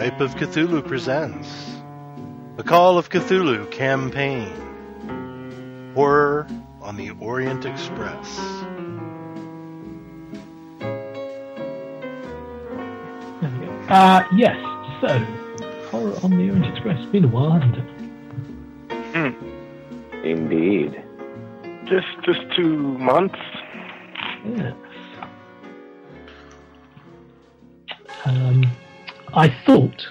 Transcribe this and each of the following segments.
Skype of Cthulhu presents The Call of Cthulhu Campaign Horror on the Orient Express. There. Uh, yes, so, Horror on the Orient Express. It's Been a while, hasn't it? Indeed. Just just two months. I thought,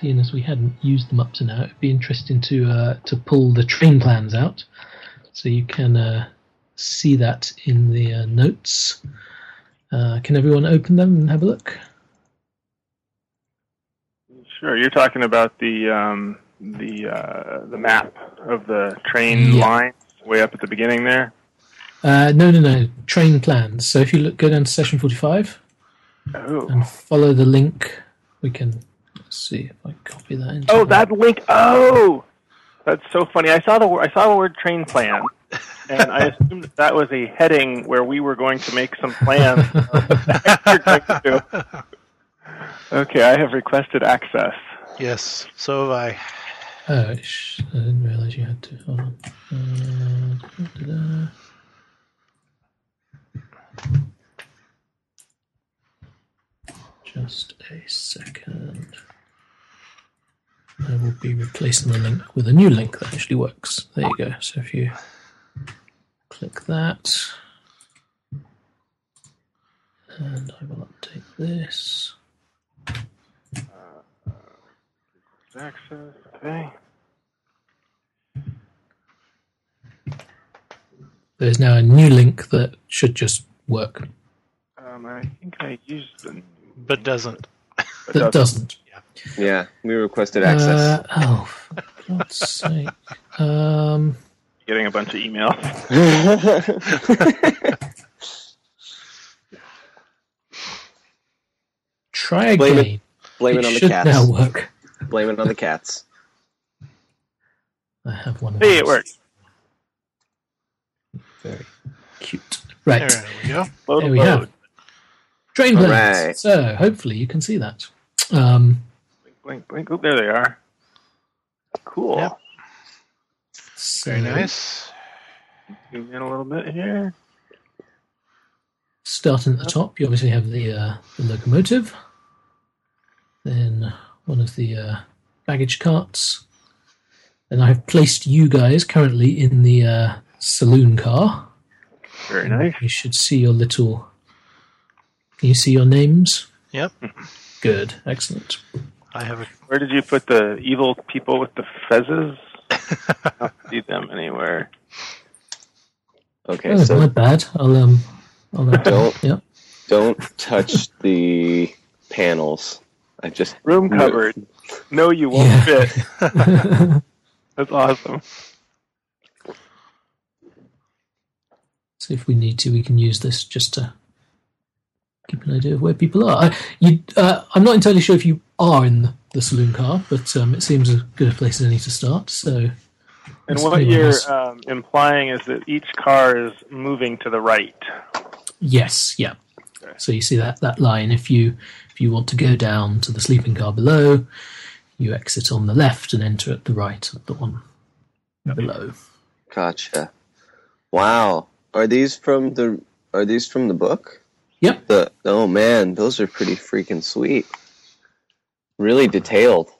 seeing as we hadn't used them up to now, it'd be interesting to uh, to pull the train plans out, so you can uh, see that in the uh, notes. Uh, can everyone open them and have a look? Sure, you're talking about the um, the uh, the map of the train Yeah. line way up at the beginning there. Uh, no, no, no. Train plans. So if you look, go down to session forty-five Oh, and follow the link. We can let's see if I copy that. Into oh, the- that link. Oh, that's so funny. I saw the I saw the word train plan, and I assumed that, that was a heading where we were going to make some plans. of what the heck we're going to do. Okay, I have requested access. Yes, so have I. Oh, sh- I didn't realize you had to. Hold on. Uh, Just a second. I will be replacing the link with a new link that actually works. There you go. So if you click that, and I will update this. Access. Okay. There's now a new link that should just work. Um, I think I used the. But doesn't. but That doesn't. Yeah, we requested access. Uh, oh, for God's sake. Um, Getting a bunch of emails. try Blame it- again. Blame it, on the cats. now work. Blame it on the cats. I have one of Hey, it those. worked. Very cute. Right, There we go. Load, there we load. have train All plans. right. So hopefully you can see that. Um, Blink, blink. Oh, there they are. Cool. Yep. so Very nice. Zoom in a little bit here. Starting at the top, you obviously have the, uh, the locomotive, then one of the uh, baggage carts, and I've placed you guys currently in the uh, saloon car. Very nice. You should see your little. Can you see your names? Yep. Good, excellent. I have a. Where did you put the evil people with the fezzes? I don't see them anywhere. Okay, oh, my bad. I'll um. I'll Don't. Yeah. don't touch the panels. I just Room No. cupboard. No, you won't Yeah. fit. That's awesome. So if we need to, we can use this just to keep an idea of where people are. I, you, uh, I'm not entirely sure if you are in the, the saloon car, but um, it seems as good a place as any to start. So And what you're um, implying is that each car is moving to the right. yes, yeah. Okay. So you see that that line. If you if you want to go down to the sleeping car below, you exit on the left and enter at the right of the one below. gotcha. Wow, are these from the are these from the book? Yep. The oh man, those are pretty freaking sweet. Really detailed.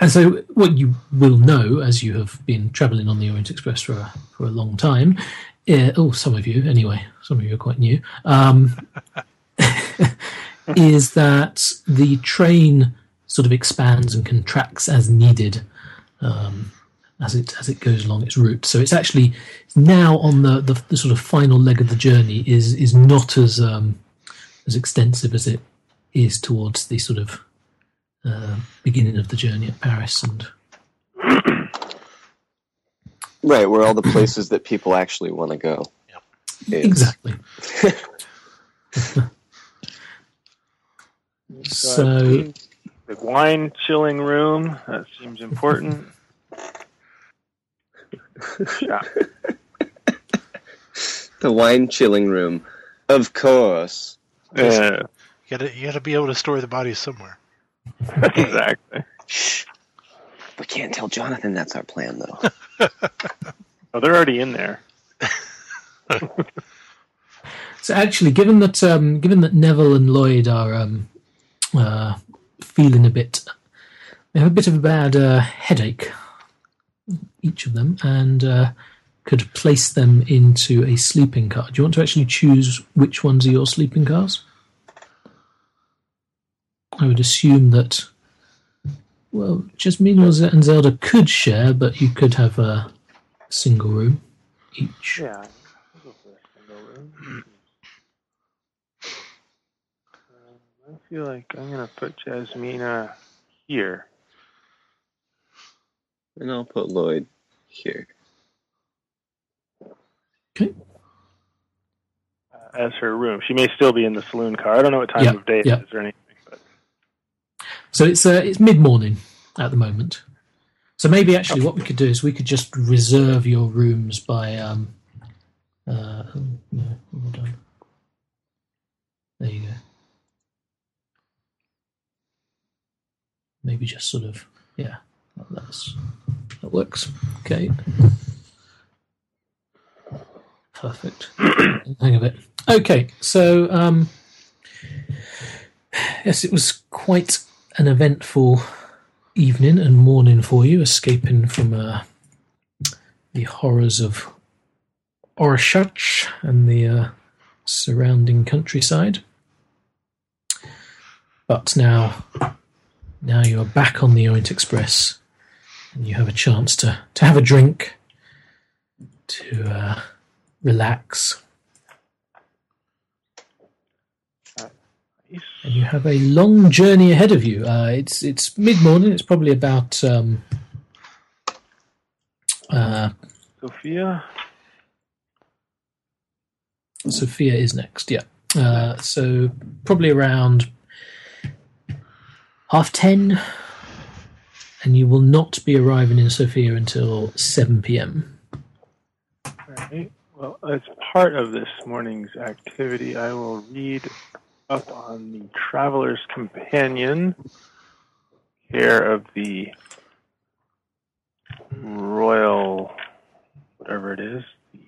And so, what you will know, as you have been travelling on the Orient Express for a, for a long time, uh, oh, some of you anyway, some of you are quite new, um, is that the train sort of expands and contracts as needed um, as it as it goes along its route. So it's actually now on the, the, the sort of final leg of the journey is is not as um, as extensive as it is towards the sort of uh, beginning of the journey at Paris and Right, where all the places that people actually want to go. is. exactly. So the wine chilling room. That seems important. Shop. The wine chilling room. Of course. Uh, You gotta you gotta be able to store the bodies somewhere. exactly. Shh. We can't tell Jonathan that's our plan, though. Oh, they're already in there. So actually, given that um, given that Neville and Lloyd are um, uh, feeling a bit, they have a bit of a bad uh, headache, each of them, and uh, could place them into a sleeping car. Do you want to actually choose which ones are your sleeping cars? I would assume that. Well, Jasmine and Zelda could share, but you could have a single room each. Yeah. Room. Um, I feel like I'm gonna put Jasmina here. And I'll put Lloyd here. Okay. uh, as her room. She may still be in the saloon car. I don't know what time Yeah, of day yeah. it is or anything. But So it's uh, it's mid morning at the moment. So maybe actually what we could do is we could just reserve your rooms by um uh no, hold on. There you go. Maybe just sort of yeah, that's that works. Okay. Perfect. Hang of it. Okay, so um yes, it was quite an eventful evening and morning for you, escaping from uh, the horrors of Orshach and the uh, surrounding countryside. But now, now you are back on the Orient Express, and you have a chance to to have a drink, to uh, relax, and you have a long journey ahead of you. Uh, it's it's mid morning. It's probably about um, uh, Sofia, Sofia is next. Yeah, uh, so probably around half ten, and you will not be arriving in Sofia until seven p.m. Right. Well, as part of this morning's activity, I will read up on the Traveler's Companion, care of the Royal, whatever it is, the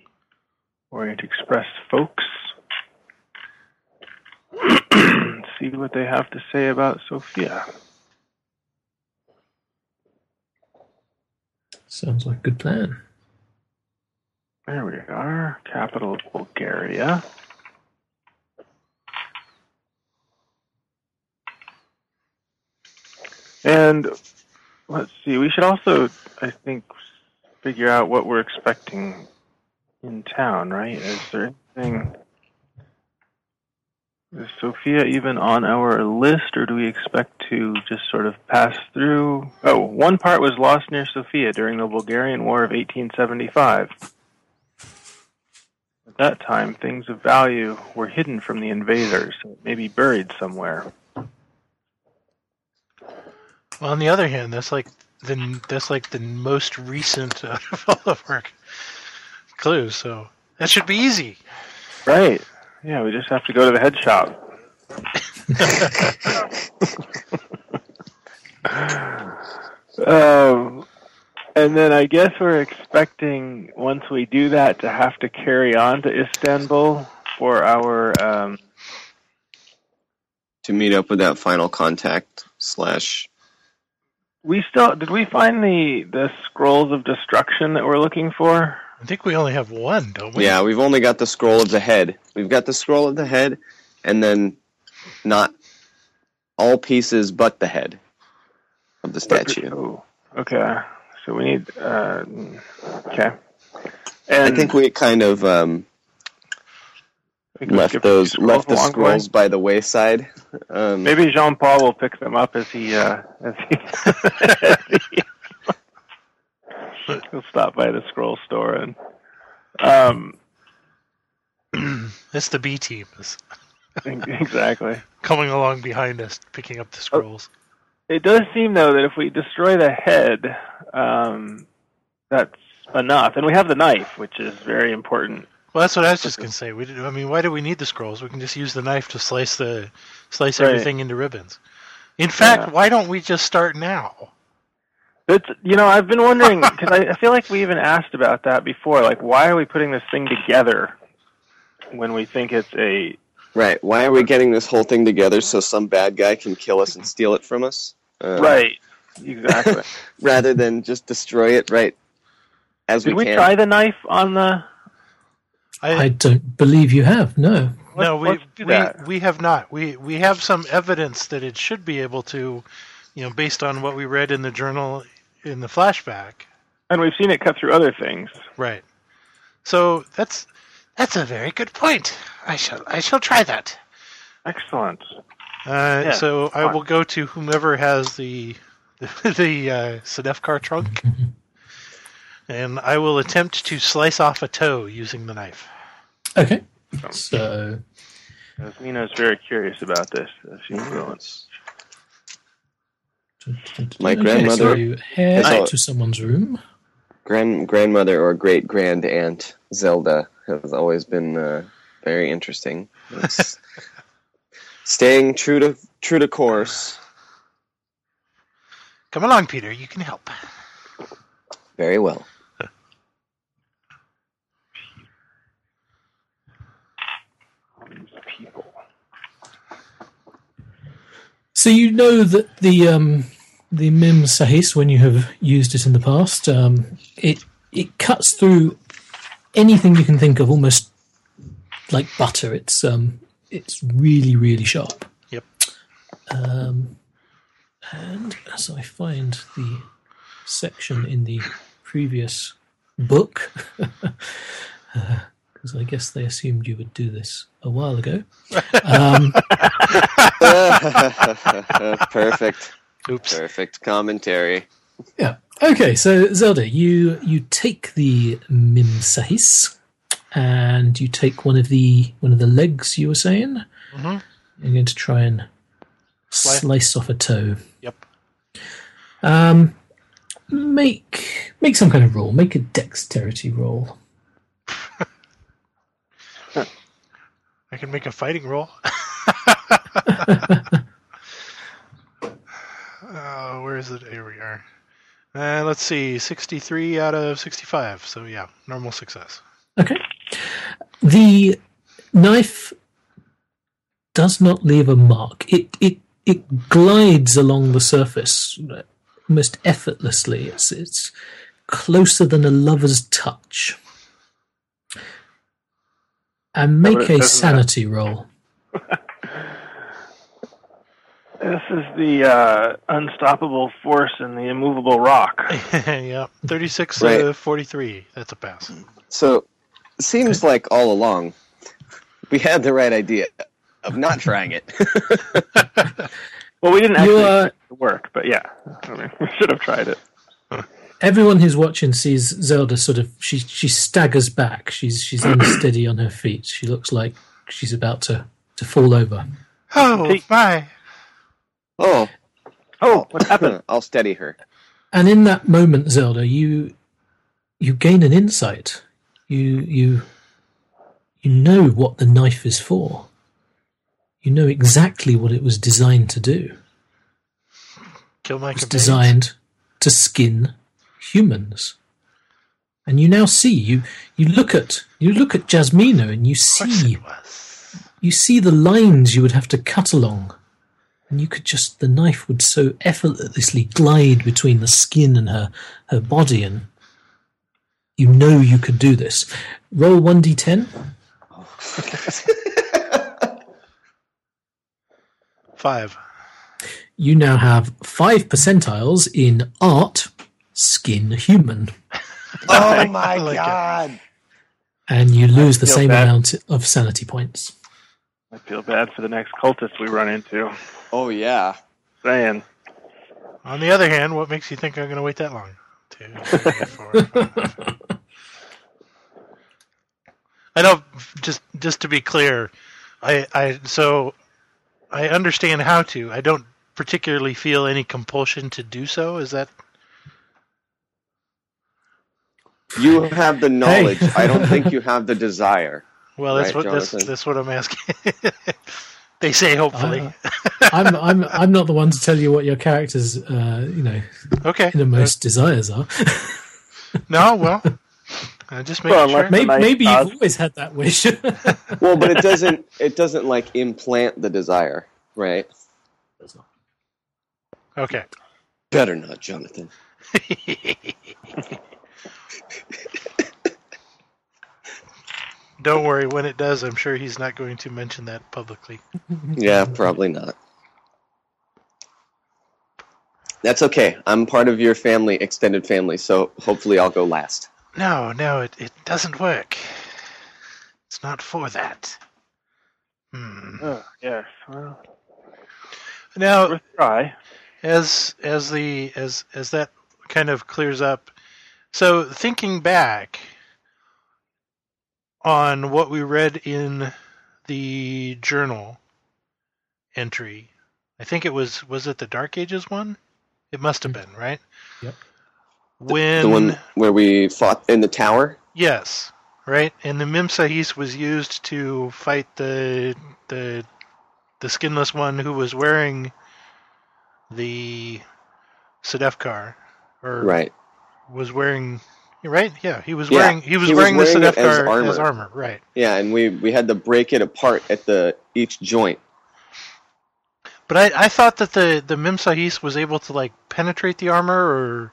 Orient Express folks. See what they have to say about Sofia. Sounds like a good plan. There we are, capital of Bulgaria. And let's see, we should also, I think, figure out what we're expecting in town, right? Is there anything. Is Sofia even on our list, or do we expect to just sort of pass through? Oh, one part was lost near Sofia during the Bulgarian War of 1875. At that time, things of value were hidden from the invaders, maybe buried somewhere. Well, on the other hand, that's like the that's like the most recent out of all of our clues. So that should be easy. Right. Yeah, we just have to go to the head shop. um, and then I guess we're expecting once we do that to have to carry on to Istanbul for our um, To meet up with that final contact slash. we still did we find the the scrolls of destruction that we're looking for? I think we only have one, don't we? Yeah, we've only got the scroll of the head. We've got the scroll of the head, and then not all pieces but the head of the statue. Oh, okay. So we need uh, okay. And I think we kind of um, I think we left those left the along way. scrolls by the wayside. Um, Maybe Jean Paul will pick them up as he uh, as he, he'll stop by the scroll store and um it's the B team is exactly. coming along behind us, picking up the scrolls. It does seem though that if we destroy the head, um, that's enough, and we have the knife, which is very important Well, that's what I was just gonna say. We, did, I mean, why do we need the scrolls? We can just use the knife to slice the slice Right. everything into ribbons. In fact, Yeah. why don't we just start now? It's you know I've been wondering because I, I feel like we even asked about that before. Like, why are we putting this thing together when we think it's a Right. Why are we getting this whole thing together so some bad guy can kill us and steal it from us? Uh, right? Exactly. Rather than just destroy it right as Did we we can. try the knife on the? I I don't believe you have. No. no, we we, we have not. We we have some evidence that it should be able to, you know, based on what we read in the journal in the flashback. And we've seen it cut through other things. Right. So that's that's a very good point. I shall I shall try that. Excellent. Uh, Yeah, so I will go to whomever has the the, the uh, Sedefkar trunk, and I will attempt to slice off a toe using the knife. Okay. So As Nina's very curious about this. as She's going. My Okay, grandmother so you head has al- to someone's room. Grand grandmother or great grand aunt Zelda has always been uh, very interesting. Staying true to true to course. Come along, Peter. You can help. Very well. So you know that the um, the Mim Sahis, when you have used it in the past, um, it it cuts through anything you can think of, almost like butter. It's um, it's really really sharp. Yep. Um, and as I find the section in the previous book, because I guess they assumed you would do this a while ago. Um, Perfect. Oops. Perfect commentary. Yeah. Okay, so Zelda, you you take the Mim Sahis and you take one of the one of the legs you were saying. Mhm. You're going to try and Slice. slice off a toe. Yep. Um, make make some kind of roll. Make a dexterity roll. I can make a fighting roll. uh, where is it? Here we are. Uh, let's see, 63 out of 65. So, yeah, normal success. Okay. The knife does not leave a mark. It it it glides along the surface almost effortlessly. It's it's closer than a lover's touch. And make a doesn't sanity roll. This is the uh, unstoppable force and the immovable rock. yeah, 36 Right. uh, 43. That's a pass. So, it seems like all along we had the right idea of not trying it. Well, we didn't actually are- make it work, but yeah, I mean, we should have tried it. Everyone who's watching sees Zelda sort of she she staggers back. She's she's unsteady on her feet. She looks like she's about to, to fall over. Oh, Hey. my. Oh, Oh, what happened? I'll steady her. And in that moment, Zelda, you you gain an insight. You you you know what the knife is for. You know exactly what it was designed to do. Kill my It was designed to skin humans. And you now see you you look at you look at Jasmina and you see you see the lines you would have to cut along. And you could just the knife would so effortlessly glide between the skin and her her body and you know you could do this. Roll one D ten. Five. You now have five percentiles in art, skin human. Oh my like it. god! And you lose the same bad. amount of sanity points. I feel bad for the next cultist we run into. Oh yeah. man. On the other hand, what makes you think I'm going to wait that long? Two, three, four, five. I know. Just just to be clear, I I so I understand how to. I don't particularly feel any compulsion to do so. Is that You have the knowledge. I don't think you have the desire. Well, that's Right, what that's, Jonathan? that's what I'm asking. they say hopefully. Uh, I'm I'm I'm not the one to tell you what your character's uh, you know okay. the innermost desires are. No, well, I just make Well, sure. maybe nice maybe you've always had that wish. Well, but it doesn't. It doesn't like implant the desire, right? Okay. Better not, Jonathan. Don't worry. When it does, I'm sure he's not going to mention that publicly. Yeah, probably not. That's okay. I'm part of your family, extended family, so hopefully I'll go last. No, no, it, it doesn't work. It's not for that. Hmm. Oh, yes. Well, Now, worth try. as as the as as that kind of clears up so thinking back on what we read in the journal entry i think it was was it the dark ages one it must have mm-hmm. been right Yep. when The one where we fought in the tower. yes right and the mimsahis was used to fight the the the skinless one who was wearing the Sedefkar, or Right. was wearing. You're right. Yeah, he was Yeah, wearing. He was he was wearing, wearing the it as Sedefkar as armor. armor. Right. Yeah, and we we had to break it apart at the each joint. But I, I thought that the the Mimsahis was able to like penetrate the armor, or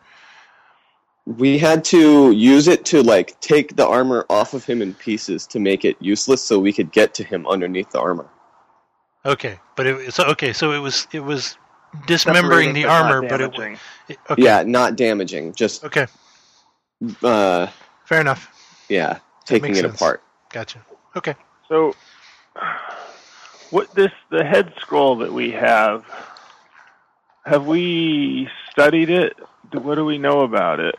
We had to use it to like take the armor off of him in pieces to make it useless, so we could get to him underneath the armor. okay. But it so okay. So it was it was dismembering Separating, the armor, but it, it okay. Yeah, not damaging, just Okay. Uh, Fair enough. yeah, taking it sense. apart. Gotcha. Okay. So, what this the head scroll that we have? Have we studied it? What do we know about it?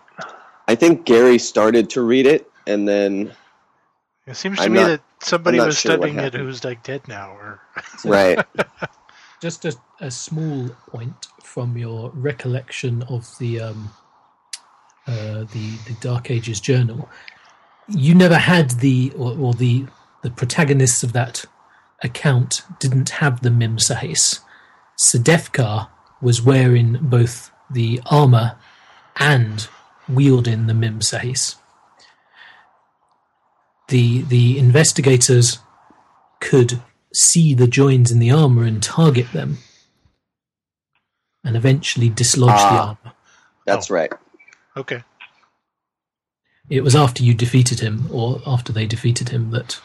I think Gary started to read it, and then It seems to I'm me not- that somebody was sure studying it who's like dead now, or right, Just a, a small point from your recollection of the um, uh, the the Dark Ages journal. You never had the or, or the the protagonists of that account didn't have the Mim Sahis. Sedefkar was wearing both the armor and wielding the Mim Sahis. The the investigators could see the joins in the armor and target them, and eventually dislodge the Ah. armor. that's right. Okay. It was after you defeated him, or after they defeated him, that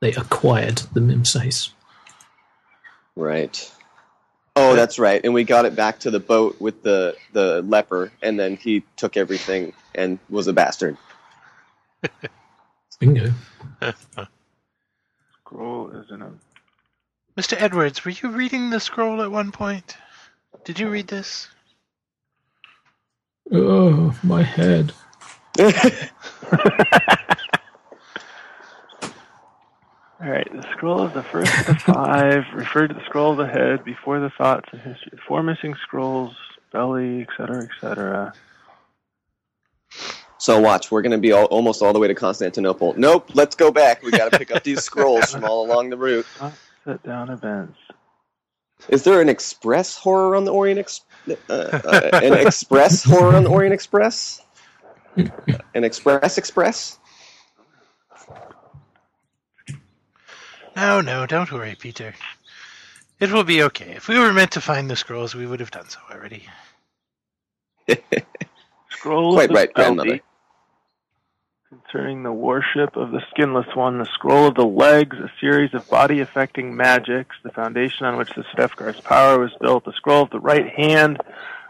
they acquired the Mimsais. Right. Oh, that's right. And we got it back to the boat with the the leper, and then he took everything and was a bastard. Bingo. Scroll is in a. Mr. Edwards, were you reading the scroll at one point? Did you read this? Oh, my head. All right, the scroll is the first of the five. Refer to the scroll of the head before the thoughts and history. Four missing scrolls, belly, etc., etc. so watch, we're going to be all, almost all the way to Constantinople. Nope, let's go back. We got to pick up these scrolls from all along the route. Set down events. Is there an express horror on the Orient Ex- uh, Uh, uh, an express horror on the Orient Express? An express express? No, no, don't worry, Peter. It will be okay. If we were meant to find the scrolls, we would have done so already. Scroll Quite right, belly grandmother. Concerning the worship of the skinless one, the scroll of the legs, a series of body affecting magics, the foundation on which the Sedefkar's power was built, the scroll of the right hand,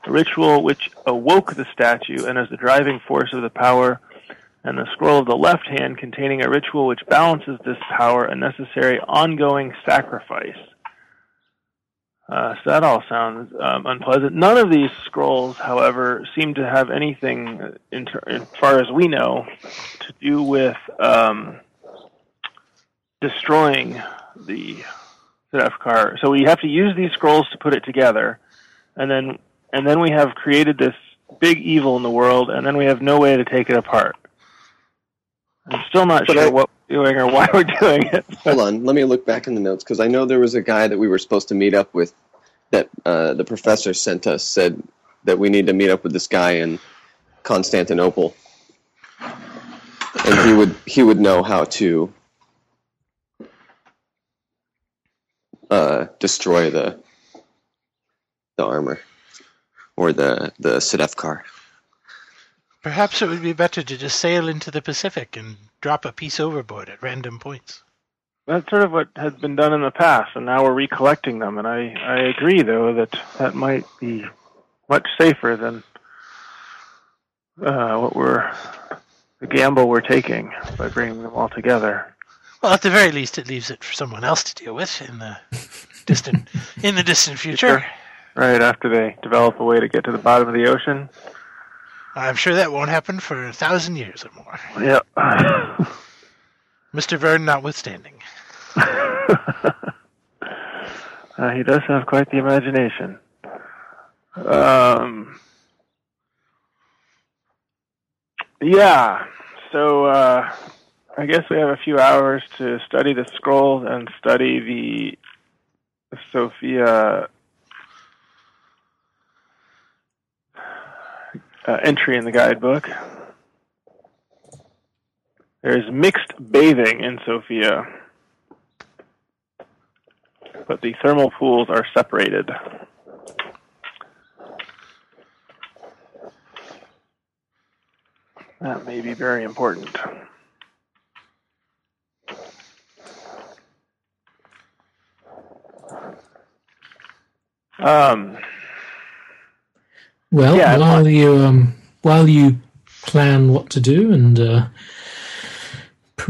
a ritual which awoke the statue and is the driving force of the power, and the scroll of the left hand containing a ritual which balances this power, a necessary ongoing sacrifice. Uh, so that all sounds um, unpleasant. None of these scrolls, however, seem to have anything, in ter- as far as we know, to do with um, destroying the Sedefkar. So we have to use these scrolls to put it together, and then and then we have created this big evil in the world, and then we have no way to take it apart. I'm still not But sure I- what doing or why we're doing it. Hold on, let me look back in the notes because I know there was a guy that we were supposed to meet up with that uh, the professor sent us said that we need to meet up with this guy in Constantinople, and he would he would know how to uh, destroy the the armor or the the Sedefkar. Perhaps it would be better to just sail into the Pacific and drop a piece overboard at random points. That's sort of what has been done in the past, and now we're recollecting them. And I, I agree, though, that that might be much safer than uh, what we're the gamble we're taking by bringing them all together. Well, at the very least, it leaves it for someone else to deal with in the distant in the distant future. Right after they develop a way to get to the bottom of the ocean. I'm sure that won't happen for a thousand years or more. Yep. Mr. Verne notwithstanding. uh, he does have quite the imagination. Um, yeah, so uh, I guess we have a few hours to study the scrolls and study the Sofia uh, entry in the guidebook. There's mixed bathing in Sofia, but the thermal pools are separated. That may be very important. Um, Well, Yeah, while you um, while you plan what to do and uh,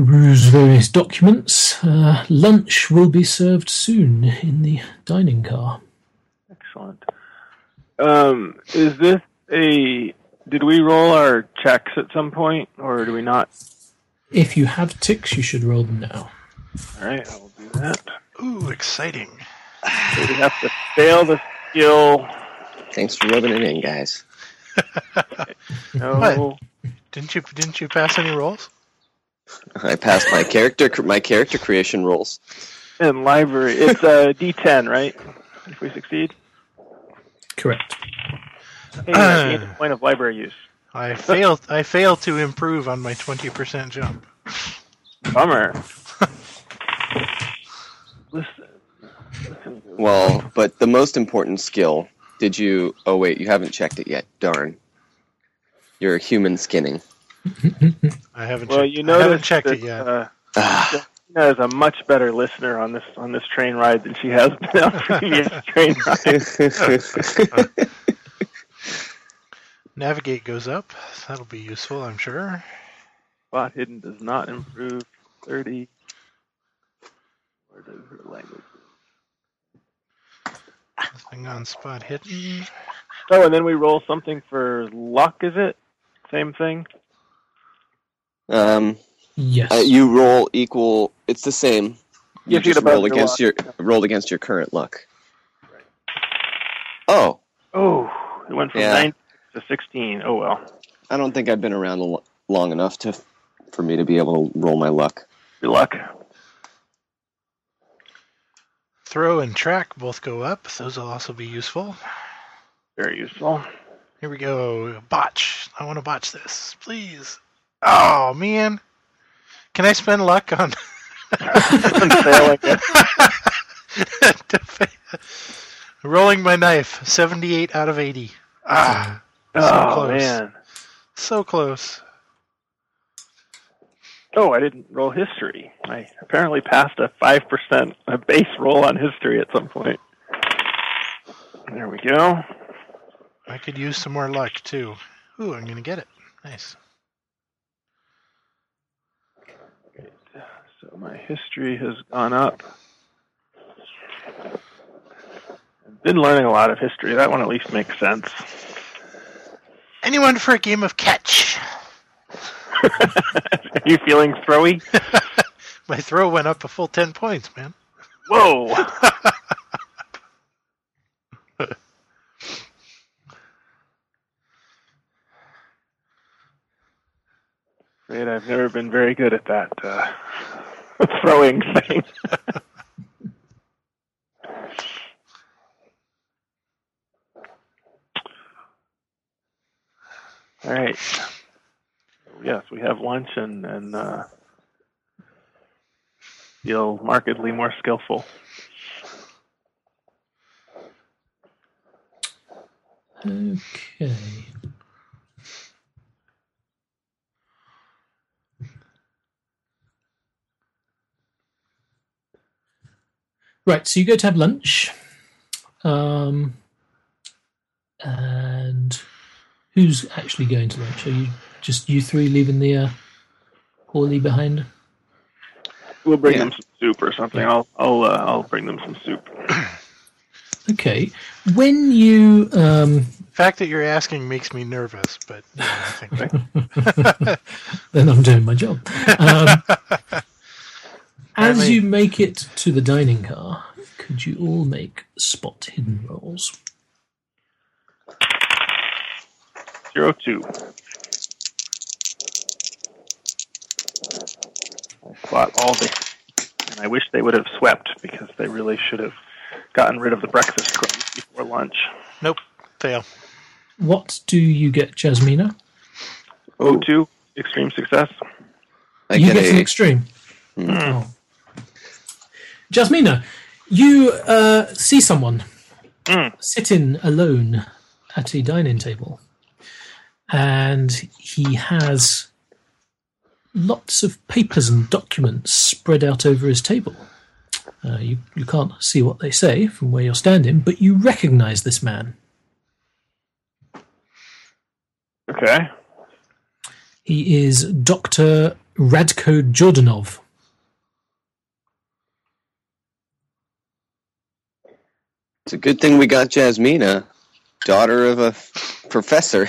peruse various documents, uh, lunch will be served soon in the dining car. excellent. Um, is this a? Did we roll our checks at some point, or do we not? If you have ticks, you should roll them now. All right, I will do that. Ooh, exciting. So we have to fail the skill. Thanks for rubbing it in, guys. No. Didn't you didn't you pass any rolls? I passed my character my character creation rolls. In library, it's uh, a D10, right? If we succeed, Correct. hey, I gained point of library use. I failed I failed to improve on my twenty percent jump. Bummer. Listen. Listen. Well, but the most important skill. Did you? Oh wait, you haven't checked it yet. Darn. You're human skinning. I haven't Well, checked, you I know haven't checked that, it yet. Uh, Ah, is a much better listener on this on this train ride than she has been on previous train rides. Navigate goes up. That'll be useful, I'm sure. Spot hidden does not improve. Thirty. Where does her language? Nothing on spot hidden. Oh, and then we roll something for luck. Is it same thing? Um, Yes. uh, you roll equal. It's the same. You you just roll against luck. your rolled against your current luck. Oh, Oh, it went from Yeah. nine to sixteen. Oh well. I don't think I've been around a long enough to for me to be able to roll my luck. Your luck. Throw and track both go up. Those will also be useful. Very useful. Here we go. Botch. I want to botch this, please. Oh man, can I spend luck on Failing it. to fa- rolling my knife? Seventy-eight out of eighty. Ah, Oh close. man. so close. Oh, I didn't roll history. I apparently passed a five percent a base roll on history at some point. There we go. I could use some more luck too. Ooh, I'm gonna get it. Nice. So my history has gone up. I've been learning a lot of history. That one at least makes sense. Anyone for a game of catch? Are you feeling throwy? My throw went up a full ten points, man. Whoa! I I've never been very good at that uh, throwing thing. All right. Yes, we have lunch and and uh, feel markedly more skillful. Okay. Right, so you go to have lunch. Um, and who's actually going to lunch? Are you just you three leaving the uh, Orly behind? We'll bring Yeah. them some soup or something. I'll I'll uh, I'll bring them some soup. Okay. When you um, The fact that you're asking makes me nervous, but yeah, I think then I'm doing my job. Um, as Apparently- you make it to the dining car, could you all make spot hidden rolls? Zero two. I fought all day, and I wish they would have swept because they really should have gotten rid of the breakfast crumbs before lunch. nope, fail. What do you get, Jasmina? O Oh, two, extreme success. I you get, get an a, extreme. Hmm. Oh. Jasmina, you uh, see someone Mm. sitting alone at a dining table, and he has lots of papers and documents spread out over his table. Uh, you, you can't see what they say from where you're standing, but you recognize this man. Okay. He is Dr. Radko Jordanov. It's a good thing we got Jasmina, daughter of a f- professor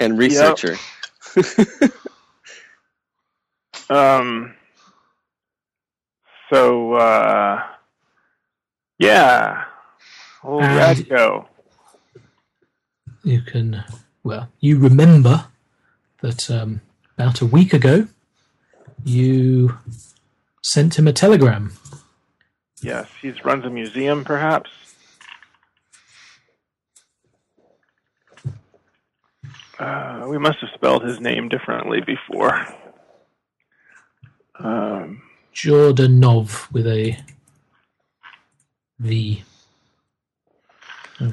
and researcher. Um. So, uh, yeah. Old And- Radko. you can well you remember that um, about a week ago you sent him a telegram Yes, he runs a museum, perhaps. Uh, we must have spelled his name differently before. Um, jordanov with a V. will-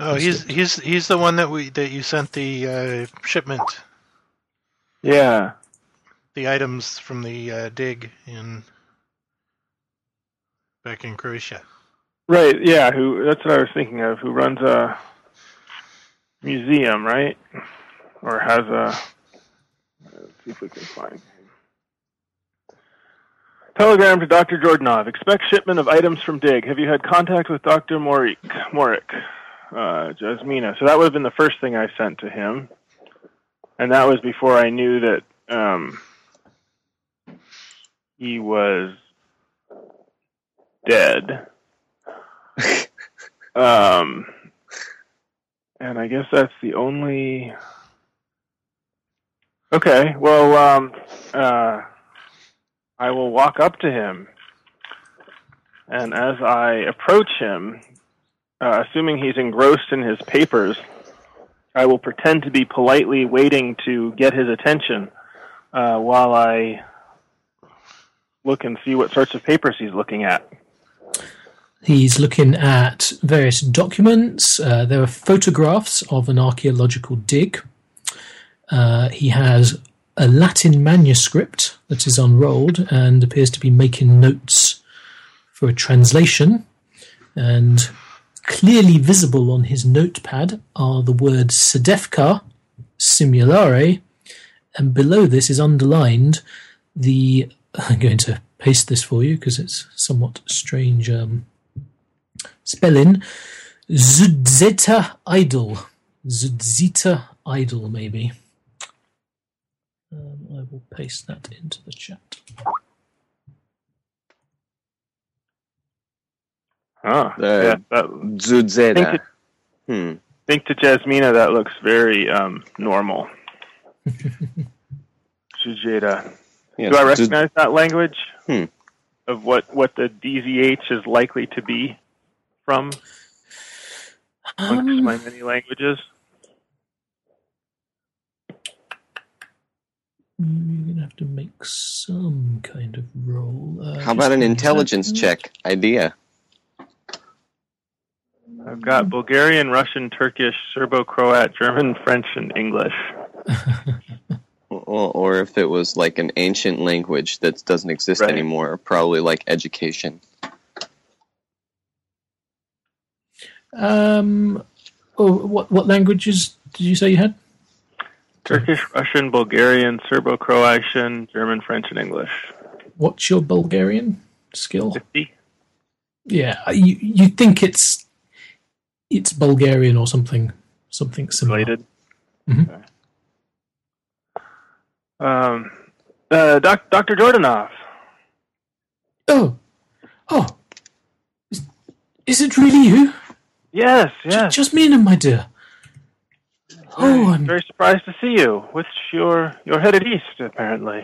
Oh, he's he's he's the one that we that you sent the uh, shipment, yeah. the items from the uh, dig in back in Croatia. Right, yeah, who that's what I was thinking of, who runs a museum, right? Or has a let's see if we can find him. Telegram to Dr. Jordanov. Expect shipment of items from Dig. Have you had contact with Dr. Morik? Morik. Uh, Jasmina. So that would have been the first thing I sent to him. And that was before I knew that um, he was dead. Um, and I guess that's the only. Okay, well, um, uh, I will walk up to him, and as I approach him, uh, assuming he's engrossed in his papers, I will pretend to be politely waiting to get his attention uh, while I look and see what sorts of papers he's looking at. He's looking at various documents. Uh, there are photographs of an archaeological dig. Uh, he has a Latin manuscript that is unrolled and appears to be making notes for a translation. And clearly visible on his notepad are the words Sedefkar, Simulare, and below this is underlined the. I'm going to paste this for you because it's somewhat strange. Um, spelling Zudzeta Idol. Zudzita Idol, maybe. Um, I will paste that into the chat. Ah, Uh, yeah, that, Zudzeda. Think it- Hmm. think to Jasmina that looks very um, normal. Sujeta. Yeah. Do I Does- recognize that language? Hmm. Of what, what the DZH is likely to be from amongst Um, my many languages? you're gonna have to make some kind of roll. Uh, How about an intelligence check idea? I've got Bulgarian, Russian, Turkish, Serbo-Croat, German, French, and English. Or, or if it was like an ancient language that doesn't exist Right. anymore, probably like education. Um, oh, what what languages did you say you had? Turkish, Russian, Bulgarian, Serbo-Croatian, German, French, and English. What's your Bulgarian skill? 50? Yeah, you you think it's it's Bulgarian or something something similar. related. Mhm. Okay. Um, uh, doc, Dr. Jordanov. Oh, oh, is, is it really you? Yes, J- yes. just me and my dear. Oh, I'm very surprised to see you. Which you're you're headed east, apparently.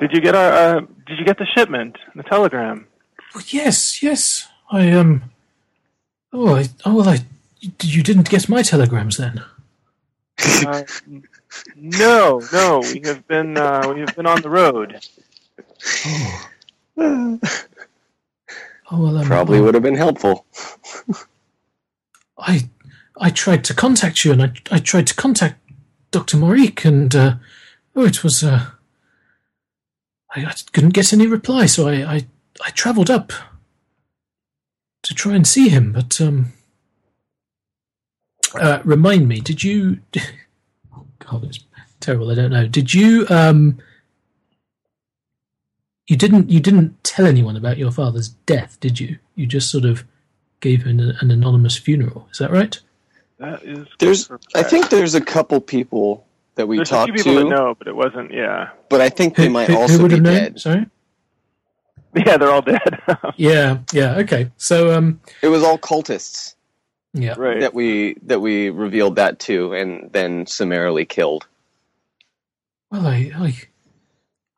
did you get our? Uh, did you get the shipment? The telegram? oh, yes, yes. I um. Oh, I, oh well. I you didn't get my telegrams then. Uh, no, no. We have been uh, we have been on the road. Oh, oh well. Um, Probably would have been helpful. I I tried to contact you, and I I tried to contact Doctor Morik, and uh, oh, it was uh, I, I couldn't get any reply, so I I, I travelled up to try and see him, but um, uh, remind me, did you? Oh God, it's terrible. I don't know. Did you um? You didn't. You didn't tell anyone about your father's death, did you? You just sort of gave him an, an anonymous funeral. Is that right? That is. There's, I think there's a couple people that we there's a talked few people to, that know, but it wasn't. Yeah, but I think they might also would be have known? dead. Sorry. yeah. They're all dead. Yeah. Yeah. Okay. So um. It was all cultists Yeah. right. that we that we revealed that to, and then summarily killed. Well, I I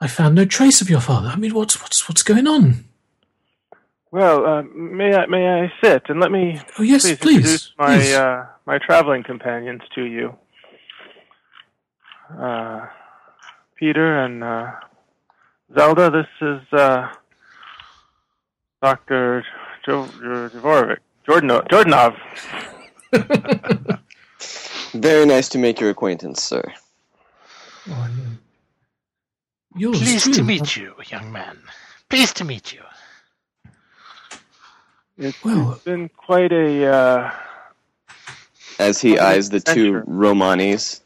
I found no trace of your father. I mean, what's what's what's going on? Well, uh, may I may I sit and let me Oh yes, please, please. introduce my please. uh, my traveling companions to you, uh, Peter and uh, Zelda. This is uh, Doctor jo- Jo- Dvorak, Jordanov. Very nice to make your acquaintance, sir. Oh, I know. Yours Pleased too. to meet you, young man. Pleased to meet you. It's, Well- it's been quite a uh, As he eyes the two adventure. Romanis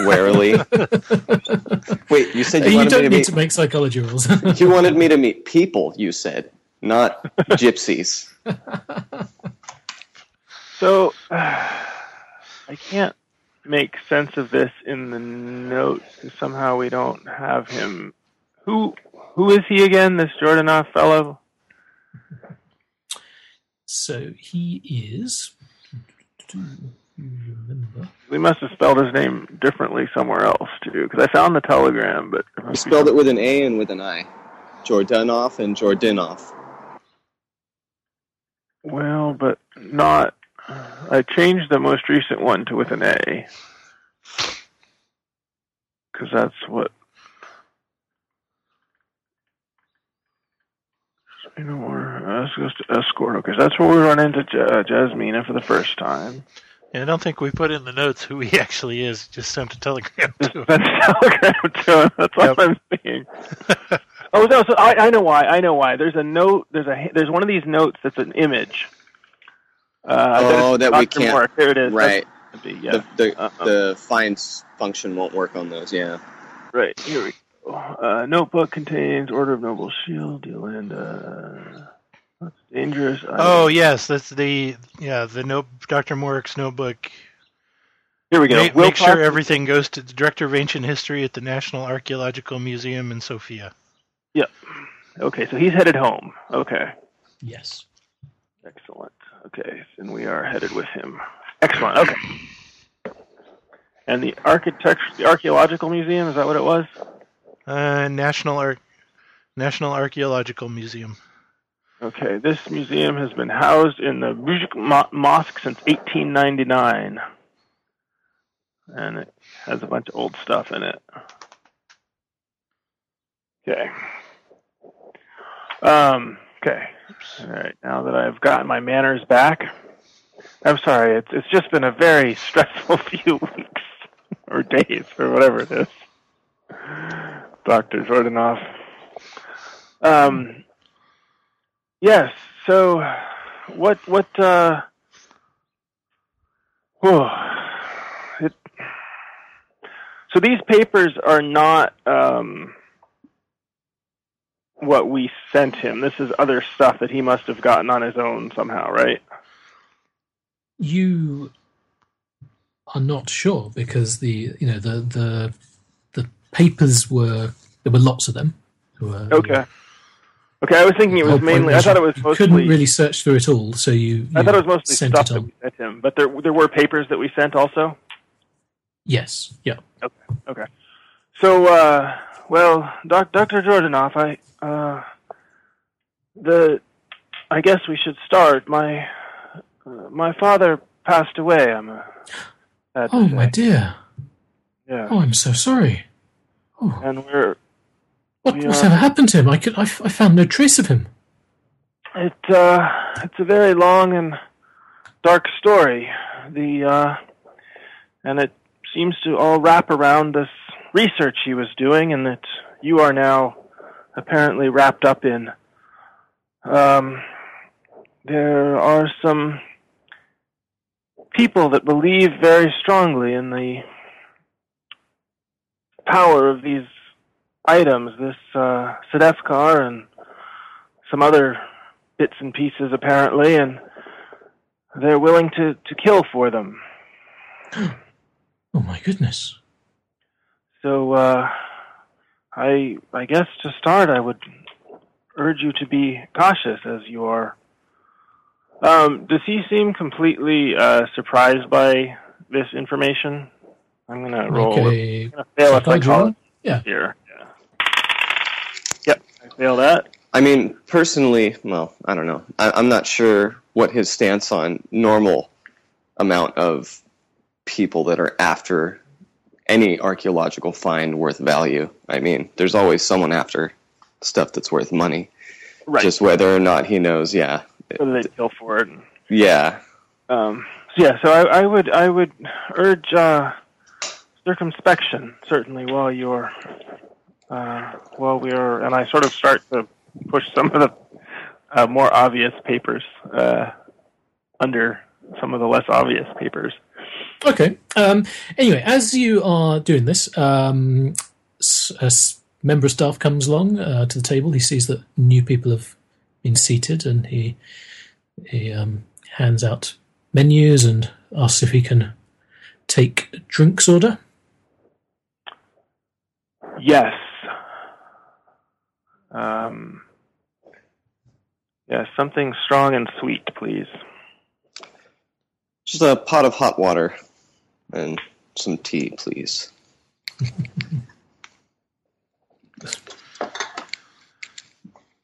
warily. Wait, you said you, you wanted don't me need to meet. to make psychology rolls. You wanted me to meet people. You said, not gypsies. So I can't make sense of this in the notes. 'cause Somehow we don't have him. Who who is he again? This Jordanov fellow? so he is. Do you remember? We must have spelled his name differently somewhere else too, because I found the telegram, but You spelled it with an A and with an I. Jordanov and Jordanov. well, but not. I changed the most recent one to with an A, because that's what. You know, we're uh, supposed to escort because that's where we run into J- uh, Jasmina for the first time. Yeah, I don't think we put in the notes who he actually is. Just sent a telegram to him. telegram to him. That's what I'm seeing. oh no! So I, I know why. I know why. There's a note. There's a. There's one of these notes that's an image. Uh, Oh, that we can't- Mark. There it is. Right. Be- yeah. The the, Uh-uh. the finds function won't work on those. Yeah. Right. Here we go. Uh, notebook contains Order of Noble Shield, Yolanda. That's dangerous. I- Oh yes, that's the yeah the note Dr. Morick's notebook. Here we go. Make, make sure everything goes to the Director of Ancient History at the National Archaeological Museum in Sofia. Yep. Okay, so he's headed home. Okay. Yes. Excellent. Okay, then we are headed with him. Excellent. Okay. And the architecture, the archaeological museum, is that what it was? Uh, National Ar- National Archaeological Museum. Okay, this museum has been housed in the Mujik Mo- Mosque since 1899. And it has a bunch of old stuff in it. Okay. Um, okay. All right, now that I've gotten my manners back, I'm sorry, it's, it's just been a very stressful few weeks or days or whatever it is. Dr. Jordanov. Um, yes, so what, what, uh, whew, it, so these papers are not, um, what we sent him. This is other stuff that he must have gotten on his own somehow, right? You are not sure because the you know the the the papers were there were lots of them. Were, Okay. Okay, I was thinking it was mainly. I thought it was you mostly. couldn't really search through it all, so you. I thought it was mostly stuff that we sent him, but there there were papers that we sent also. Yes, yeah. Okay. Okay. So, uh, well, doc, Dr. Jordanov, I, uh, the, I guess we should start. My, uh, my father passed away. I'm, uh, Oh my dear. yeah, Oh, I'm so sorry. Oh, and we're what, we whatever happened to him? I could I, I found no trace of him. It uh, it's a very long and dark story. The uh, and it seems to all wrap around this research he was doing, and that you are now apparently wrapped up in. Um, there are some people that believe very strongly in the power of these items, this uh, Sedefkar and some other bits and pieces apparently, and they're willing to, to kill for them. Oh my goodness. So uh, I I guess to start, I would urge you to be cautious as you are. Um, does he seem completely uh, surprised by this information? I'm gonna roll. Make with- a I'm gonna fail a psychology roll. psychology Yeah. here. Yeah. Yep, I fail that. I mean, personally, well, I don't know. I, I'm not sure what his stance on normal amount of people that are after any archaeological find worth value. I mean, there's always someone after stuff that's worth money. Right. Just whether or not he knows, yeah, whether they kill for it. Yeah, Um, so yeah, so I, I would I would urge uh, circumspection certainly while you're uh, while we're and I sort of start to push some of the uh, more obvious papers uh, under some of the less obvious papers. Okay. Um, anyway, as you are doing this, um, s- a s- member of staff comes along uh, to the table. He sees that new people have been seated, and he he um, hands out menus and asks if he can take drinks order. Yes. Um, yes, something strong and sweet, please. just a pot of hot water and some tea, please.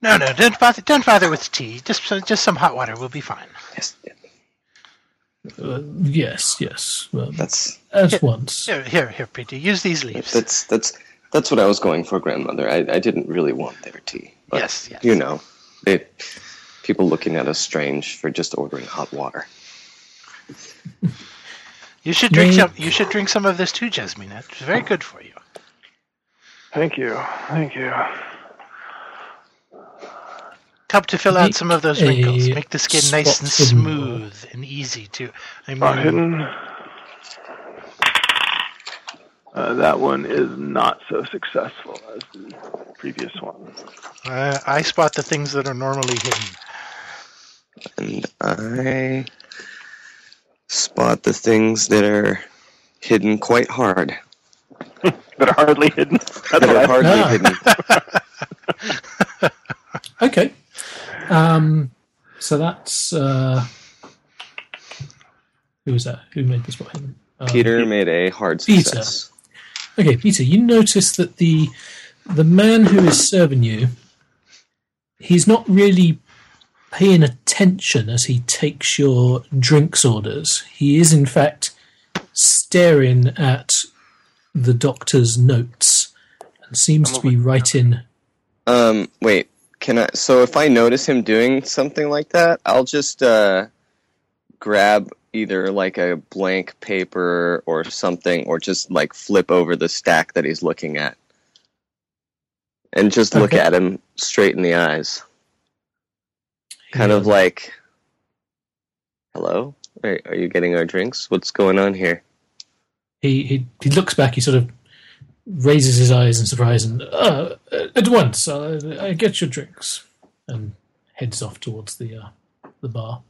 No, no, don't bother. Don't bother with tea. Just, just some hot water will be fine. Yes, Uh, yes, yes. Well, that's at once. Here, here, here, Peter. Use these leaves. that's that's that's what I was going for, grandmother. I, I didn't really want their tea. But, Yes, yes. You know, it, people looking at us strange for just ordering hot water. You should drink May- some. You should drink some of this too, Jasmine. It's very good for you. Thank you. Thank you. Help to fill out some of those A wrinkles. Make the skin nice and spot hidden. smooth and easy to. I Spot mean, hidden. Uh, that one is not so successful as the previous one. uh, I spot the things that are normally hidden. And I spot the things that are hidden quite hard. But hardly hidden. That's That are I hardly Ah. hidden. Okay. Um, so that's uh, who was that? Who made the spot hidden? Um, Peter made a hard Peter. success. Okay, Peter, you notice that the the man who is serving you, he's not really paying attention as he takes your drinks orders. He is, in fact, staring at the doctor's notes and seems to be writing. Um, wait, can I? So if I notice him doing something like that, I'll just uh, grab either like a blank paper or something, or just like flip over the stack that he's looking at, and just look Okay. at him straight in the eyes, kind of like, "Hello, are, are you getting our drinks? What's going on here?" He, he he looks back. He sort of raises his eyes in surprise and uh, at once uh, I get your drinks and heads off towards the uh, the bar.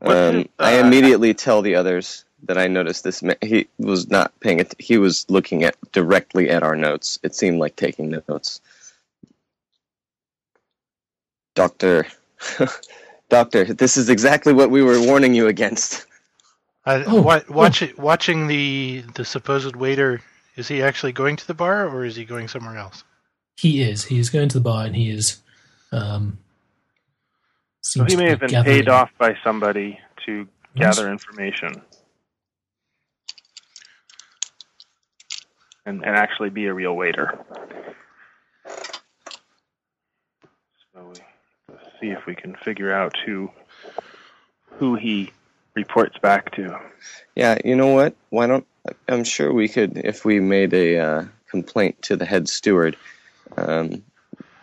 Um, is, I uh, immediately tell the others that I noticed this. Ma- he was not paying it. He was looking at directly at our notes. It seemed like taking notes. Doctor, doctor, this is exactly what we were warning you against. I, Oh, wa- oh. watch it, watching the the supposed waiter. Is he actually going to the bar or is he going somewhere else? He is. He is going to the bar and he is. Um, So he may be have been gathering- paid off by somebody to Yes. gather information. And, and actually be a real waiter. So we, let's see if we can figure out who who he reports back to. Yeah, you know what? Why don't I'm sure we could if we made a uh, complaint to the head steward. Um,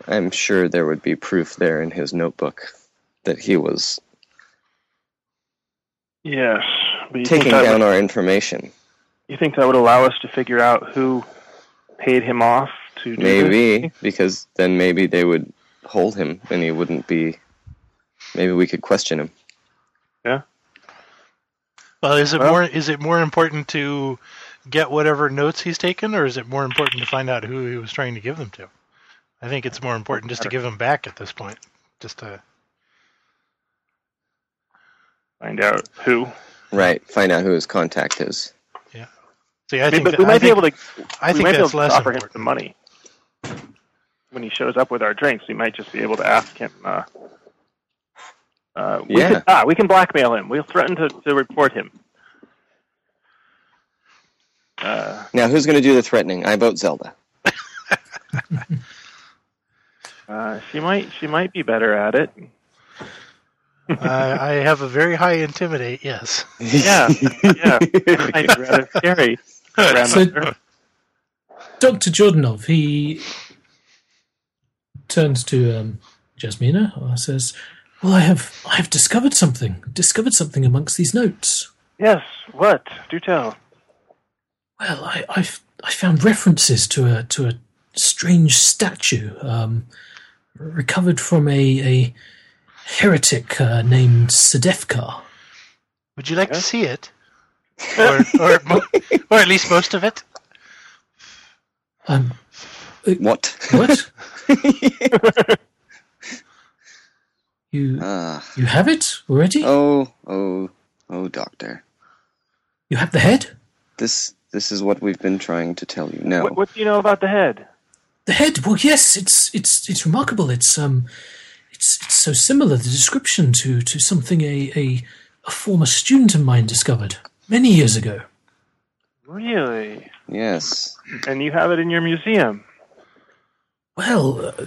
I'm sure there would be proof there in his notebook that he was Yes, taking down would, our information. you think that would allow us to figure out who paid him off to do this? Maybe because then maybe they would hold him and he wouldn't be. Maybe we could question him. Yeah. Well, is it Well- more is it more important to get whatever notes he's taken, or is it more important to find out who he was trying to give them to? I think it's more important just to give them back at this point. Just to Find out who. Right. Find out who his contact is. Yeah. See. I I mean, think but that- we I might be think- able to. I we think might be able that's to less offer him important. some money when he shows up with our drinks. We might just be able to ask him. Uh, uh, we Yeah. Could, ah, we can blackmail him. We'll threaten to, to report him. Uh, Now, who's going to do the threatening? I vote Zelda. uh, she might. She might be better at it. I, I have a very high intimidate. Yes. Yeah, yeah. It might be rather scary. grandmother. Dr. Jordanov, he turns to um, Jasmina and says, Well, I have I have discovered something. Discovered something amongst these notes. yes. What? Do tell. Well, I, I've I found references to a to a strange statue um, recovered from a, a heretic uh, named Sedefkar. Would you like Yeah. to see it, or or, mo- or at least most of it? Um, what? what? you Ah. you have it already? oh, oh, oh, doctor. You have the head? This this is what we've been trying to tell you. No. What, what do you know about the head? The head. Well, yes, it's it's it's remarkable. It's um, it's it's so similar the description to to something a a, a former student of mine discovered many years ago. Really? Yes. And you have it in your museum? Well, uh,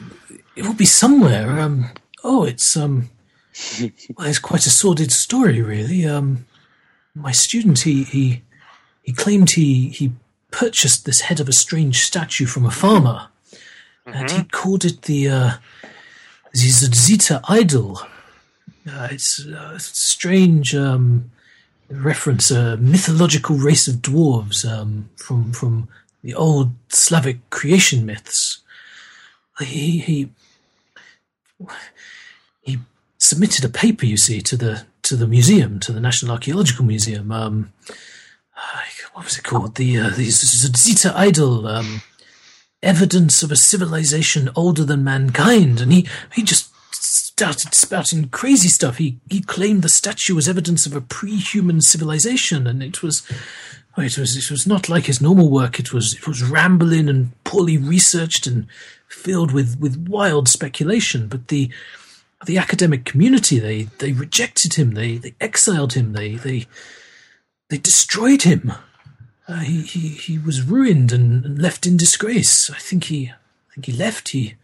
it will be somewhere. Um, oh, it's um, well, it's quite a sordid story, really. Um, my student, he he he claimed he he purchased this head of a strange statue from a farmer, and he called it the uh, the Zita idol. Uh, it's uh, it's a strange um, reference, a mythological race of dwarves um, from from the old Slavic creation myths he he he submitted a paper, you see, to the to the museum, to the National Archaeological Museum. Um, what was it called? The uh, the Zita Idol, um, evidence of a civilization older than mankind, and he he just started spouting crazy stuff. He he claimed the statue was evidence of a pre-human civilization, and it was it was it was not like his normal work. It was it was rambling and poorly researched and filled with, with wild speculation. But the the academic community they they rejected him. They they exiled him. They they they destroyed him. Uh, he, he he was ruined and, and left in disgrace. I think he I think he left. He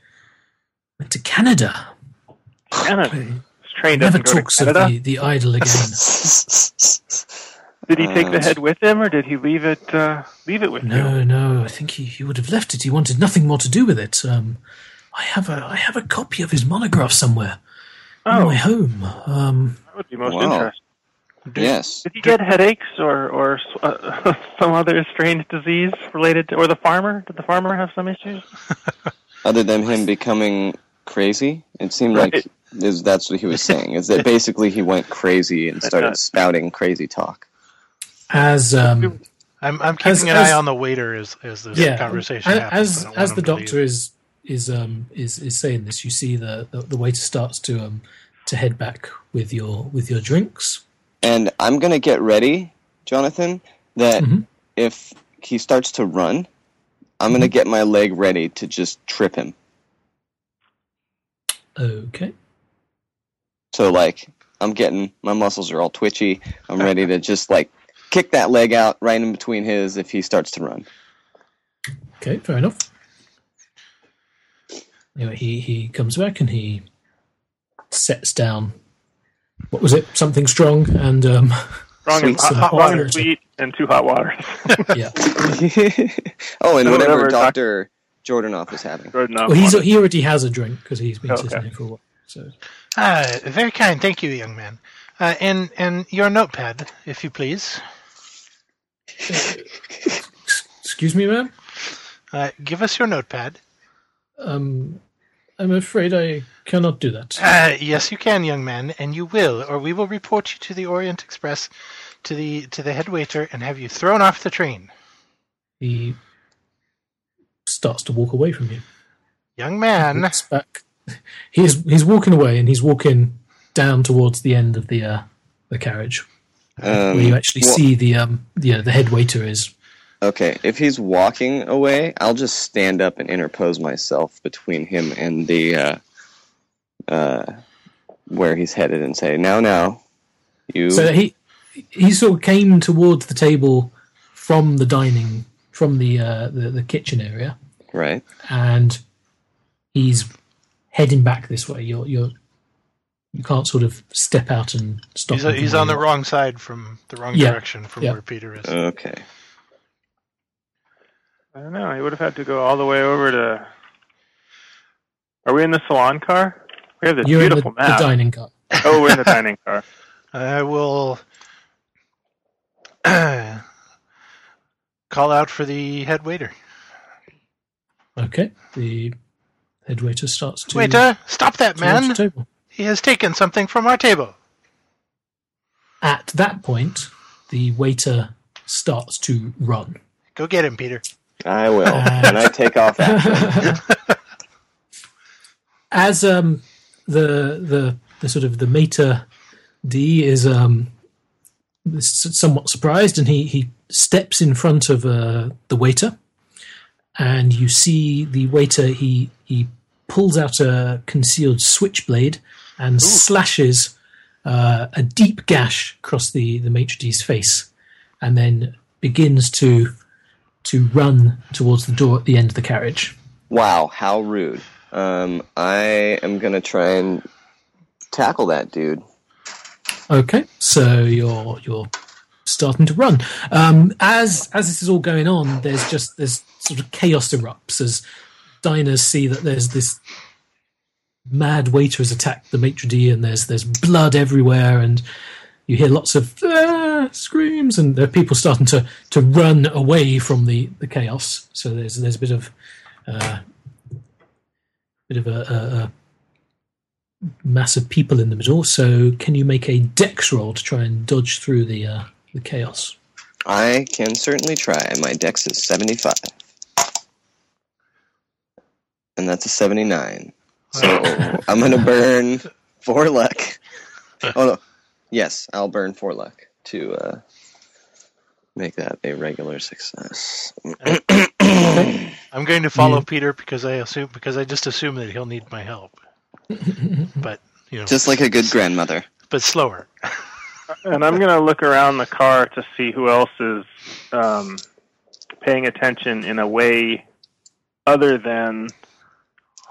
went to Canada. Canada. He His train never doesn't to talks of the, the idol again. Did he take the head with him, or did he leave it? Uh, leave it with you? No, no. I think he, he would have left it. He wanted nothing more to do with it. Um, I have a I have a copy of his monograph somewhere in Oh, my home. Um, that would be most Wow. interesting. yes. Did he get headaches or or uh, some other strange disease related to, or the farmer? Did the farmer have some issues? Other than him becoming crazy, it seemed Right. like is that's what he was saying. Is that basically he went crazy and started spouting crazy talk. As um, I'm I'm keeping As- an as- eye on the waiter as as this yeah, conversation happens. as as the doctor is is um is is saying this, you see the the, the waiter starts to um to head back with your with your drinks. And I'm gonna get ready, Jonathan, that Mhm. if he starts to run, I'm gonna get my leg ready to just trip him. Okay. So like I'm getting my muscles are all twitchy. I'm ready to just like kick that leg out right in between his if he starts to run. Okay, fair enough. Anyway, he, he comes back and he sets down. What was it? Something strong and um, Strong and, Sweet hot, some hot hot water, water. sweet, and two hot waters. yeah. oh, and Oh, whatever whatever, doc- Doctor Jordanov is having. Good enough. Well, he's he already has a drink because he's been Okay. sitting here for a while. So Ah, very kind, thank you, young man. Uh, and and your notepad, if you please. Excuse me, ma'am. Uh, give us your notepad. Um, I'm afraid I cannot do that. Uh, yes, you can, young man, and you will, or we will report you to the Orient Express, to the to the head waiter, and have you thrown off the train. He starts to walk away from you. Young man, Looks back. He's he's walking away and he's walking down towards the end of the uh, the carriage Um, where you actually well- see the um the, uh, the head waiter is. Okay, if he's walking away, I'll just stand up and interpose myself between him and the uh, uh, where he's headed and say, "Now, now, you." So he he sort of came towards the table from the dining from the uh, the, the kitchen area, right? and he's heading back this way. You're you're you can't sort of step out and stop. he's, him he's on the wrong side from the wrong Yeah, direction from yeah. where Peter is. Okay. I don't know. He would have had to go all the way over to. Are we in the salon car? We have this You're in the, beautiful the map. dining car. oh, we're in the dining car. I will call out for the head waiter. Okay. The head waiter starts to Waiter, stop that towards man! The table. He has taken something from our table. At that point, the waiter starts to run. Go get him, Peter. I will, and I take off after. As um, the the the sort of the maitre d is um, somewhat surprised, and he he steps in front of uh, the waiter, and you see the waiter he he pulls out a concealed switchblade and slashes uh, a deep gash across the the maitre d's face, and then begins to to run towards the door at the end of the carriage. Wow, how rude. Um, I am gonna try and tackle that dude. Okay, so you're you're starting to run. Um, as as this is all going on, there's just there's sort of chaos erupts as diners see that there's this mad waiter has attacked the maitre d, and there's there's blood everywhere, and you hear lots of "Ah!" screams, and there are people starting to to run away from the the chaos. So there's there's a bit of uh, bit of a, a, a mass of people in the middle. So, can you make a dex roll to try and dodge through the uh, the chaos? I can certainly try. My dex is 75. And that's a 79. So I'm going to burn 4 luck. Oh, no. Yes, I'll burn 4 luck to uh, Make that a regular success. I'm going to follow Yeah. Peter because I assume because I just assume that he'll need my help. but you know, Just like a good grandmother. but slower. And I'm going to look around the car to see who else is um, paying attention in a way other than,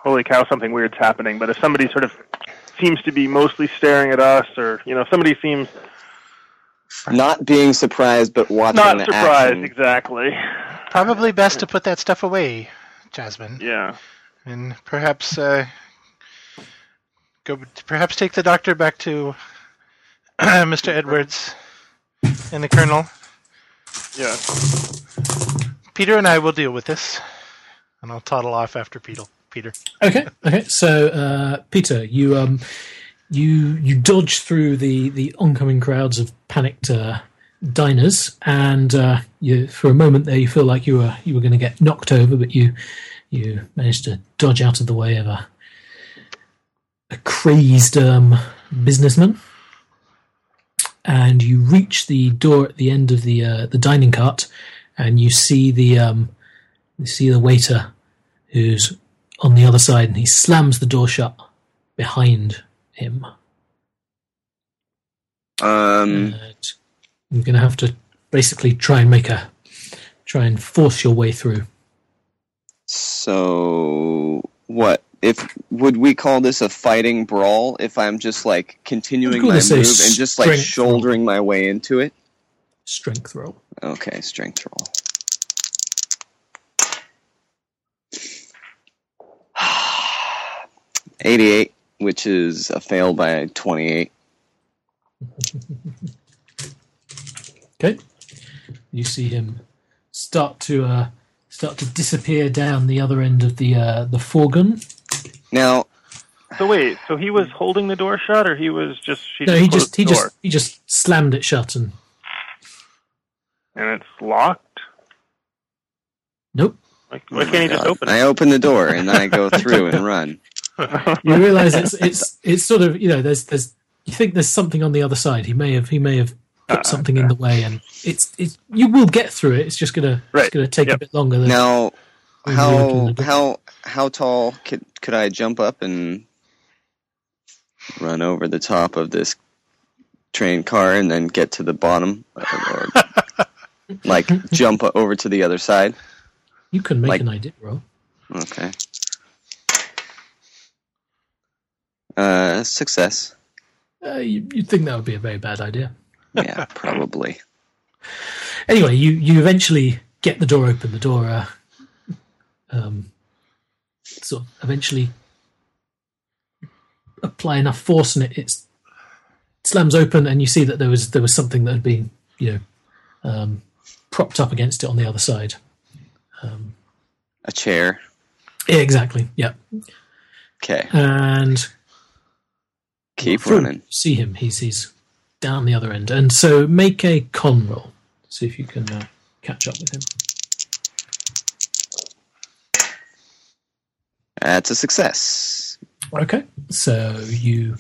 holy cow, something weird's happening. But if somebody sort of seems to be mostly staring at us, or, you know, somebody seems Not being surprised, but watching not the surprised, action. exactly. Probably best to put that stuff away, Jasmine, Yeah. and perhaps uh, go. Perhaps take the doctor back to Mr. Edwards and the Colonel. Yeah. Peter and I will deal with this, and I'll toddle off after Peter. Peter. Okay, okay. So, uh, Peter, you um, you you dodge through the the oncoming crowds of panicked uh, diners, and uh, you for a moment there you feel like you were you were going to get knocked over, but you you managed to dodge out of the way of a a crazed um, businessman, and you reach the door at the end of the uh, the dining cart, and you see the um, you see the waiter who's on the other side, and he slams the door shut behind him. Um, And you're going to have to basically try and make a try and force your way through. so what? If would we call this a fighting brawl? If I'm just like continuing my move and just like shouldering my way into it? Strength roll. Okay, strength roll. Eighty-eight, which is a fail by twenty-eight. Okay. You see him start to uh, start to disappear down the other end of the uh, the fourgon. Now, So wait, so he was holding the door shut, or he was just she No, just he just he just he just slammed it shut and and it's locked. nope. Like, why can't he just God, open I open the door and then I go through and run. You realize it's it's it's sort of you know there's there's you think there's something on the other side. He may have he may have put Ah, something in the way, and it's it's you will get through it. It's just gonna it's gonna take a bit longer than Now, when you open how how how tall could could I jump up and run over the top of this train car and then get to the bottom, or, or like jump over to the other side? you can make like- an idea roll. Okay. Uh, success. Uh, you, you'd think that would be a very bad idea. Yeah, probably. Anyway, you you eventually get the door open. The door, uh, um, sort of eventually apply enough force, and it it's, slams open, and you see that there was there was something that had been you know um, propped up against it on the other side. Um, A chair. exactly. Yeah, Okay, and keep through, running. See him. He's he's down the other end, and so make a con roll. See if you can uh, catch up with him. That's a success. Okay, so you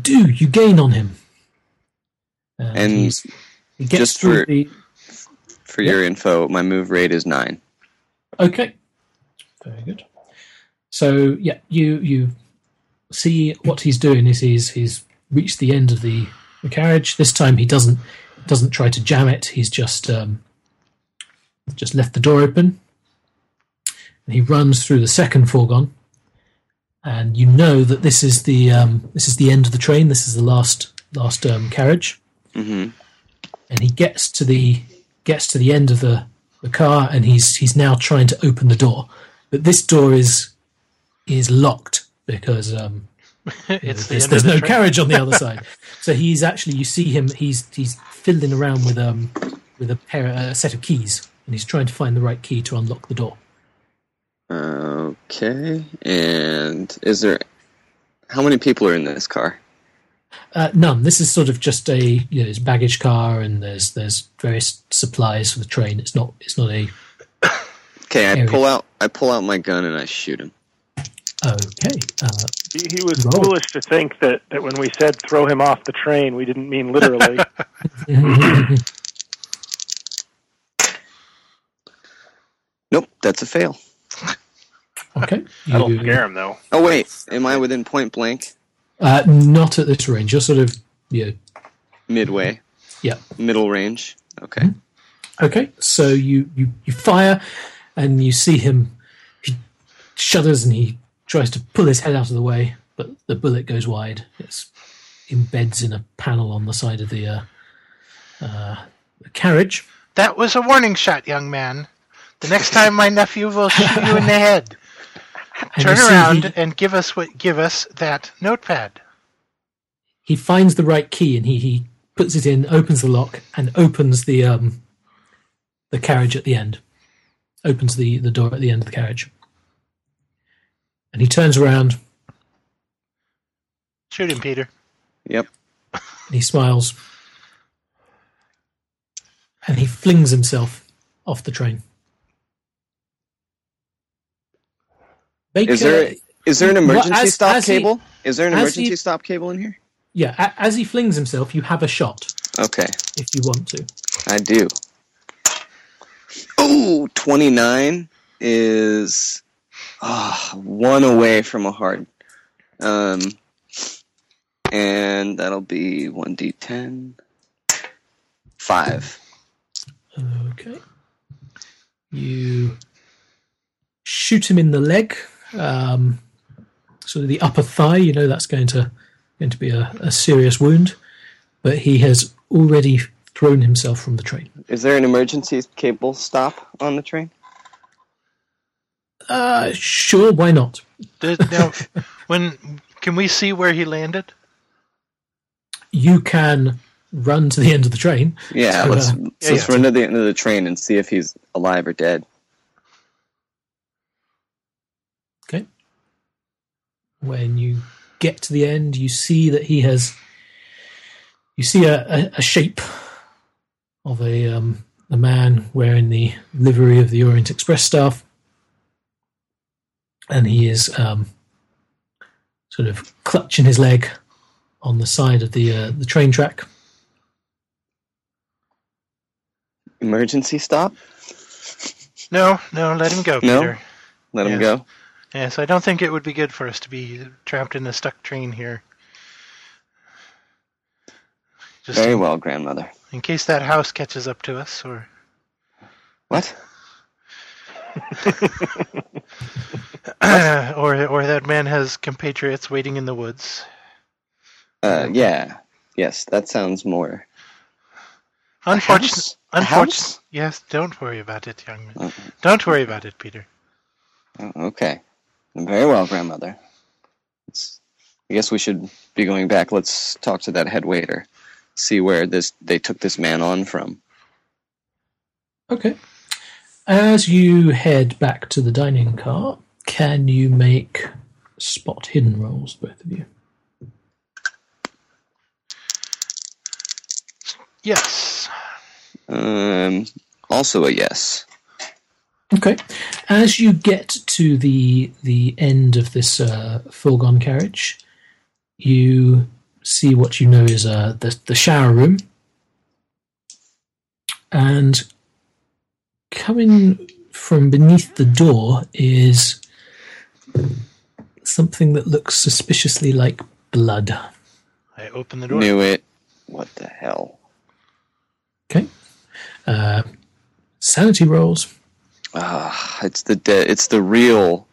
do you gain on him, and, And he gets just through for- the. For your info, my move rate is nine. Okay, very good. So yeah, you you see what he's doing is he's he's reached the end of the, the carriage. This time he doesn't doesn't try to jam it. He's just um, just left the door open. And he runs through the second fourgon, and you know that this is the um, this is the end of the train. This is the last last um, carriage hmm and he gets to the gets to the end of the, the car and he's he's now trying to open the door but this door is is locked because um it's the there's, there's the no train. carriage on the other side so he's actually you see him he's he's fiddling around with um with a pair a set of keys and he's trying to find the right key to unlock the door Okay. And is there how many people are in this car? uh, none this is sort of just a you know it's baggage car and there's there's various supplies for the train it's not it's not a Okay, I Area. pull out I pull out my gun and I shoot him. Okay. Uh, he, he, was roll. foolish to think that, that when we said throw him off the train, we didn't mean literally. nope, that's a fail. Okay. That'll you, scare him, though. Oh, wait. Am I within point blank? Uh, not at this range. You're sort of. Yeah. Midway. Yeah. Middle range. Okay. Mm-hmm. Okay. So you, you, you fire and you see him. He shudders and he tries to pull his head out of the way, but the bullet goes wide. It embeds in a panel on the side of the uh, uh, the carriage. That was a warning shot, young man. The next time my nephew will shoot you in the head. Turn around he- and give us what give us that notepad. he finds the right key and he, he puts it in, opens the lock, and opens the um, the carriage at the end. Opens the, the door at the end of the carriage. And he turns around Shoot him, Peter. Yep. and he smiles. And he flings himself off the train. Baker, Is there is there an Well, emergency as- stop as he- cable? is there an emergency he- stop cable in here? yeah, as he flings himself, you have a shot Okay, if you want to. I do. Oh, 29 is ah, one away from a hard. Um, and that'll be 1d10. Five. Okay. You shoot him in the leg, um, sort of the upper thigh. You know that's going to going to be a, a serious wound, but he has already thrown himself from the train. Is there an emergency cable stop on the train? Uh, sure, why not? Now, when can we see where he landed? You can run to the end of the train. Yeah, So, let's, uh, let's let's yeah. run to the end of the train and see if he's alive or dead. Okay. When you get to the end, you see that he has. You see a, a, a shape of a um, a man wearing the livery of the Orient Express staff, and he is um, sort of clutching his leg on the side of the uh, the train track. Emergency stop? No, no, let him go, No? Peter. Let him Yes. go. Yes, I don't think it would be good for us to be trapped in a stuck train here. Just Very in, well, grandmother. in case that house catches up to us, or What? or or that man has compatriots waiting in the woods. Uh, yeah. Yes, that sounds more. A Unfortunately, house? A unfortunately, house? yes. Don't worry about it, young man. Oh, Don't worry about it, Peter. oh, okay. Very well, grandmother. It's, I guess we should be going back. Let's talk to that head waiter. See where this they took this man on from. Okay. As you head back to the dining car, can you make spot hidden rolls, both of you? Yes. Um, also a yes. Okay. As you get to the the end of this uh, fourgon carriage, you see what you know is uh, the the shower room, and coming from beneath the door is something that looks suspiciously like blood. I open the door. Knew it. What the hell? Okay. Uh, sanity rolls. Ah, it's the de- it's the real.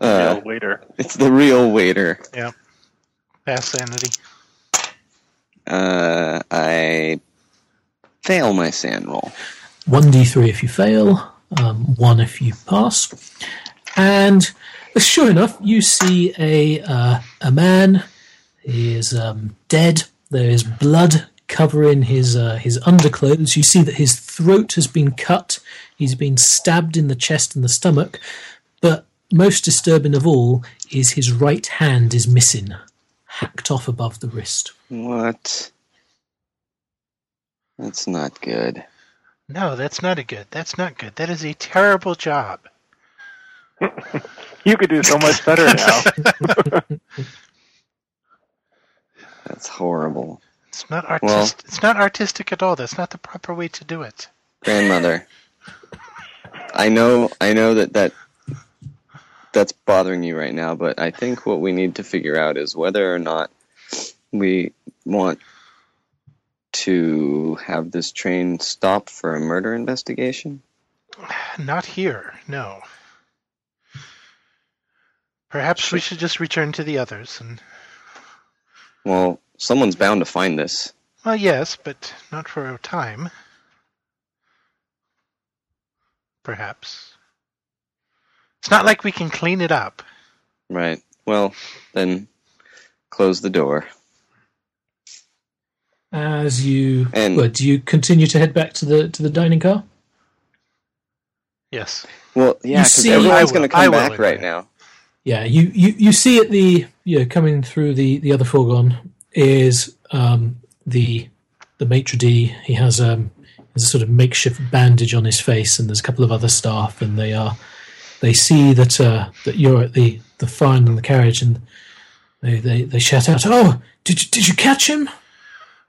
Yeah, Uh, waiter. it's the real waiter. Yeah. Pass sanity. Uh, I fail my sand roll. 1d3 if you fail, um, 1 if you pass. And sure enough, you see a, uh, a man. He is um, dead. There is blood covering his, uh, his underclothes. You see that his throat has been cut. He's been stabbed in the chest and the stomach. But most disturbing of all is his right hand is missing, hacked off above the wrist. What? That's not good. No, that's not a good. That's not good. That is a terrible job. You could do so much better now. That's horrible. It's not artistic. it's not artistic at all. That's not the proper way to do it. Grandmother, I know, I know that that that's bothering you right now, but I think what we need to figure out is whether or not we want to have this train stop for a murder investigation. Not here, no. Perhaps we should just return to the others and Well, someone's bound to find this. well yes, but not for a time. Perhaps. It's not like we can clean it up. Right. Well, then close the door. As you, And- well, do you continue to head back to the to the dining car? Yes. Well, yeah, because everyone's going to come will back right now. Yeah, you, you, you see at the you know, coming through the, the other fourgon is um, the the maitre d. He has um has a sort of makeshift bandage on his face, and there's a couple of other staff, and they are they see that uh, that you're at the the end of the carriage, and they, they, they shout out, "Oh, did you, did you catch him?"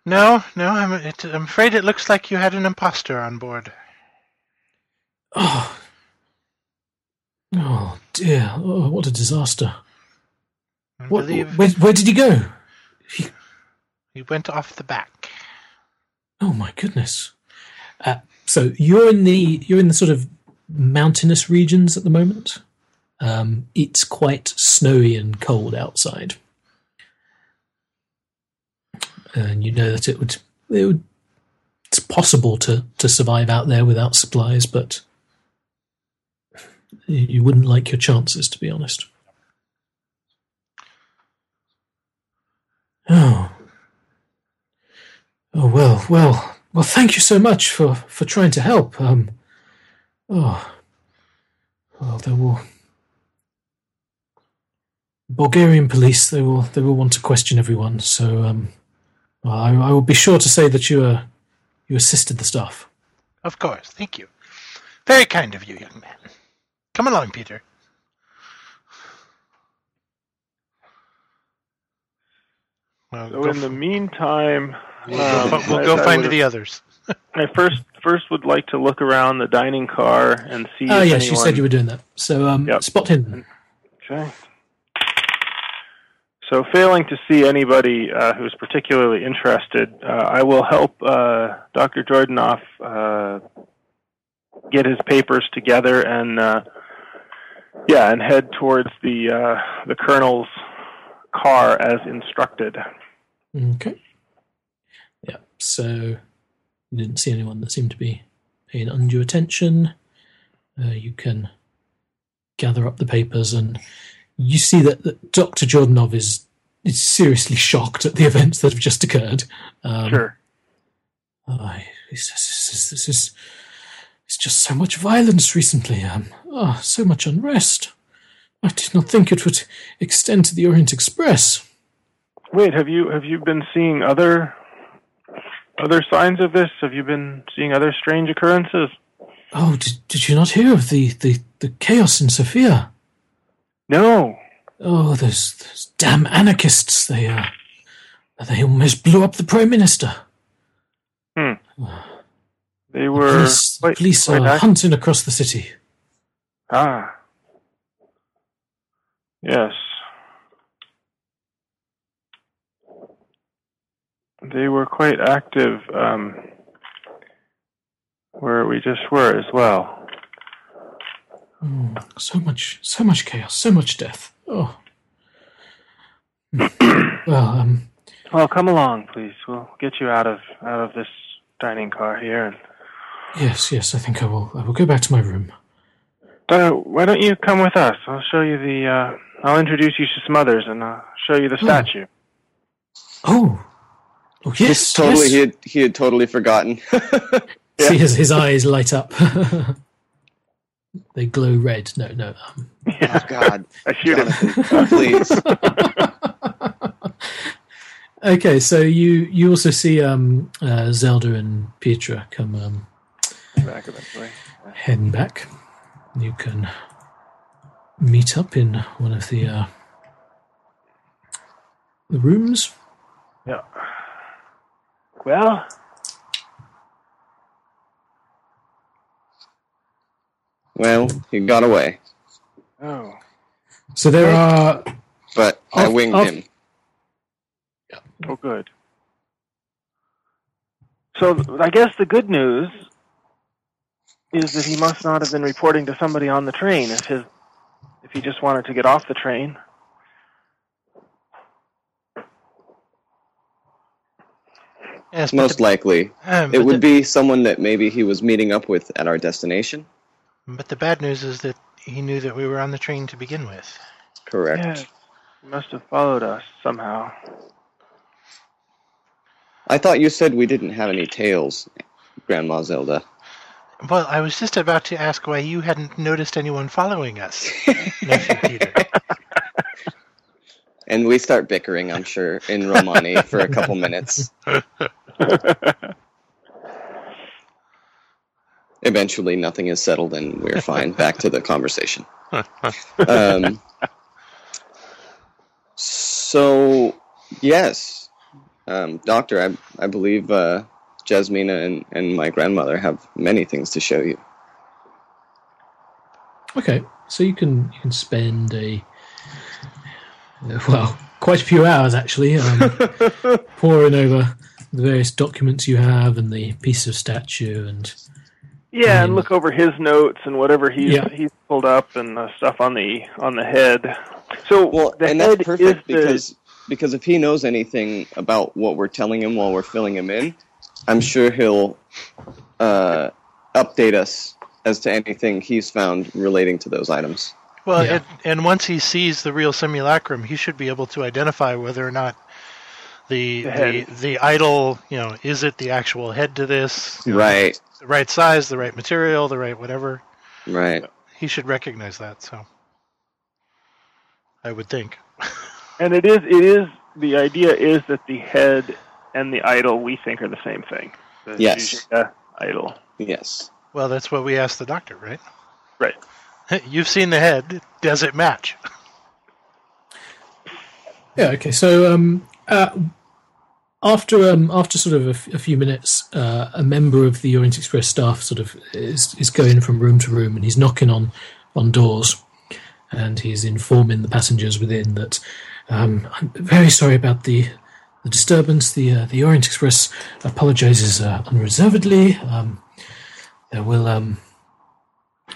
No, no, I'm, it, I'm afraid it looks like you had an imposter on board. Oh, oh dear! Oh, what a disaster! What, where, where did he go? he went off the back. Oh my goodness! Uh, so you're in the you're in the sort of mountainous regions at the moment. Um, it's quite snowy and cold outside, and you know that it would it would it's possible to to survive out there without supplies, but you- wouldn't like your chances, to be honest. Oh. Oh well, well, well. Thank you so much for for trying to help. Um, oh, well, they will. Bulgarian police. They will. They will want to question everyone. So, um, I, I will be sure to say that you uh, you assisted the staff. Of course, thank you. Very kind of you, young man. Come along, Peter. Well, So go in the f- meantime, we'll um, go, we'll I- go I find would've- the others. I first first would like to look around the dining car and see. Oh if yes, you said you were doing that. So, um, Yep. spot hidden. Okay. So, failing to see anybody uh, who's particularly interested, uh, I will help uh, Dr. Jordanov uh, get his papers together and, uh, yeah, and head towards the uh, the colonel's car as instructed. Okay. Yeah. So you didn't see anyone that seemed to be paying undue attention. Uh, you can gather up the papers, and you see that, that Dr. Jordanov is is seriously shocked at the events that have just occurred. Um, Sure. This, this, this, this is it's just so much violence recently. Um, oh, so much unrest. I did not think it would extend to the Orient Express. Wait, have you have you been seeing other other signs of this? Have you been seeing other strange occurrences? Oh, did, did you not hear of the, the, the chaos in Sofia? No. Oh, those, those damn anarchists! They uh, they almost blew up the prime minister. They The were police, the quite- police are active. hunting across the city. Ah. Yes. They were quite active um, where we just were as well. Oh, so much, so much chaos, so much death. Oh. well, um, Well, come along, please. We'll get you out of out of this dining car here. And yes, yes. I think I will. I will go back to my room. uh, why don't you come with us? I'll show you the. Uh, I'll introduce you to some others, and I'll show you the Hmm. statue. Oh, oh yes, Just totally, yes. he had he had totally forgotten. See his, his eyes light up. they glow red. No, no. Um, oh God, I shoot him. Please. okay, so you you also see um, uh, Zelda and Pietra come um, Back eventually. heading back. You can meet up in one of the uh, the rooms. Yeah. Well, Well, he got away, Oh. So there are but I Off- winged off- him. Oh, good. So I guess the good news is that he must not have been reporting to somebody on the train if his if he just wanted to get off the train. Yes, Most the, likely, um, it would the- be someone that maybe he was meeting up with at our destination. But the bad news is that he knew that we were on the train to begin with. Correct. Yes. He must have followed us somehow. I thought you said we didn't have any tails, Grandma Zelda. Well, I was just about to ask why you hadn't noticed anyone following us, nephew Peter. And we start bickering, I'm sure, in Romani for a couple minutes. Eventually, nothing is settled and we're fine. Back to the conversation. Um, so, yes, um, Doctor, I, I believe uh, Jasmina and, and my grandmother have many things to show you. okay. So you can you can spend a uh, well quite a few hours actually um, poring over the various documents you have and the piece of statue and Yeah, and look over his notes and whatever he's Yeah. he's pulled up and uh, stuff on the on the head. So Well, the and head that's perfect is the, because because if he knows anything about what we're telling him while we're filling him in, I'm sure he'll uh, update us as to anything he's found relating to those items. Well, Yeah. and, and once he sees the real simulacrum, he should be able to identify whether or not the The the, the, idol, you know, is it the actual head to this? You know, Right, The right size, the right material, the right whatever. right. He should recognize that. So, I would think. and it is it is the idea is that the head and the idol we think are the same thing. The Yes. Jujutsu idol. Yes. Well, that's what we asked the doctor, right? Right. You've seen the head. Does it match? Yeah. Okay. So um, uh, after um, after sort of a, f- a few minutes, uh, a member of the Orient Express staff sort of is is going from room to room, and he's knocking on on doors, and he's informing the passengers within that um, I'm very sorry about the. The disturbance. The uh, the Orient Express apologizes uh, unreservedly. Um, there will um,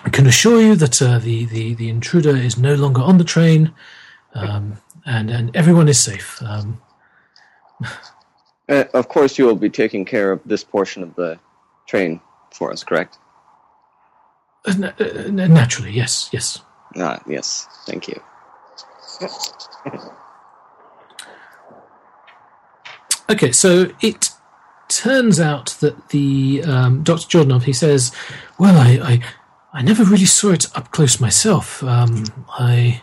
I can assure you that uh, the, the the intruder is no longer on the train. Um, and and everyone is safe. Um, Uh, of course, you will be taking care of this portion of the train for us, correct? na- uh, naturally, yes, yes. Ah, yes. Thank you. Okay, so it turns out that the um, Dr. Jordanov he says, "Well, I, I I never really saw it up close myself. Um, I,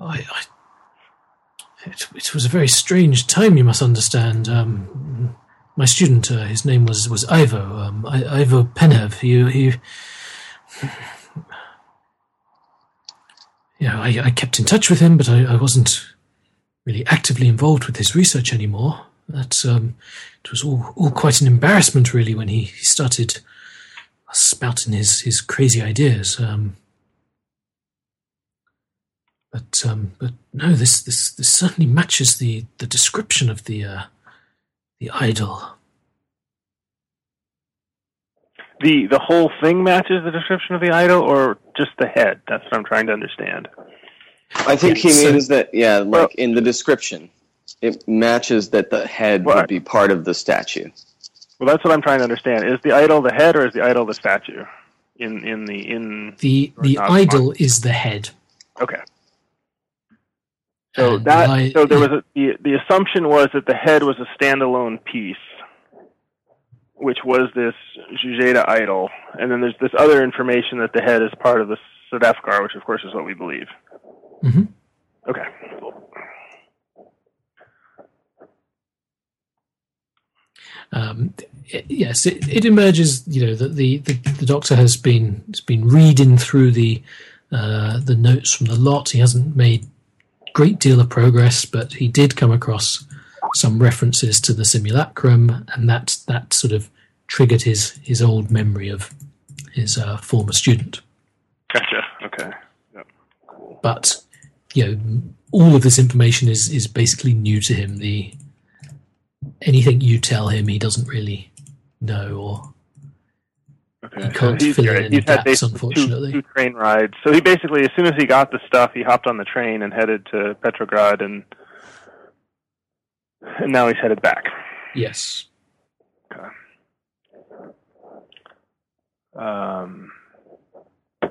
I, I it, it was a very strange time. You must understand. Um, my student, uh, his name was was Ivo, um, I, Ivo Penev. He you know, I, I kept in touch with him, but I, I wasn't really actively involved with his research anymore. That um, it was all, all quite an embarrassment, really, when he, started spouting his, his crazy ideas. Um, but um, but no, this, this this certainly matches the, the description of the uh, the idol. The the whole thing matches the description of the idol, or just the head? That's what I'm trying to understand. I think he so- means that, yeah, like Well- in the description, it matches that the head Well, would be part of the statue. Well, that's what I'm trying to understand. Is the idol the head, or is the idol the statue? In in the in The the Not idol is the head. okay. So and that i- so there was a, the the assumption was that the head was a standalone piece, which was this Jujeda idol, and then there's this other information that the head is part of the Sedefkar, which of course is what we believe. Mhm. Okay. Um, it- yes, it, it emerges. You know that the, the, the doctor has been has been reading through the uh, the notes from the lot. He hasn't made great deal of progress, but he did come across some references to the simulacrum, and that that sort of triggered his his old memory of his uh, former student. Gotcha. Okay. Yep. Cool. but you know all of this information is is basically new to him the anything you tell him he doesn't really know or Okay. You can't he's, fill in he's had gaps, basically unfortunately. Two, two train rides. So he basically, as soon as he got the stuff, he hopped on the train and headed to Petrograd, and and now he's headed back. yes Okay. Um, all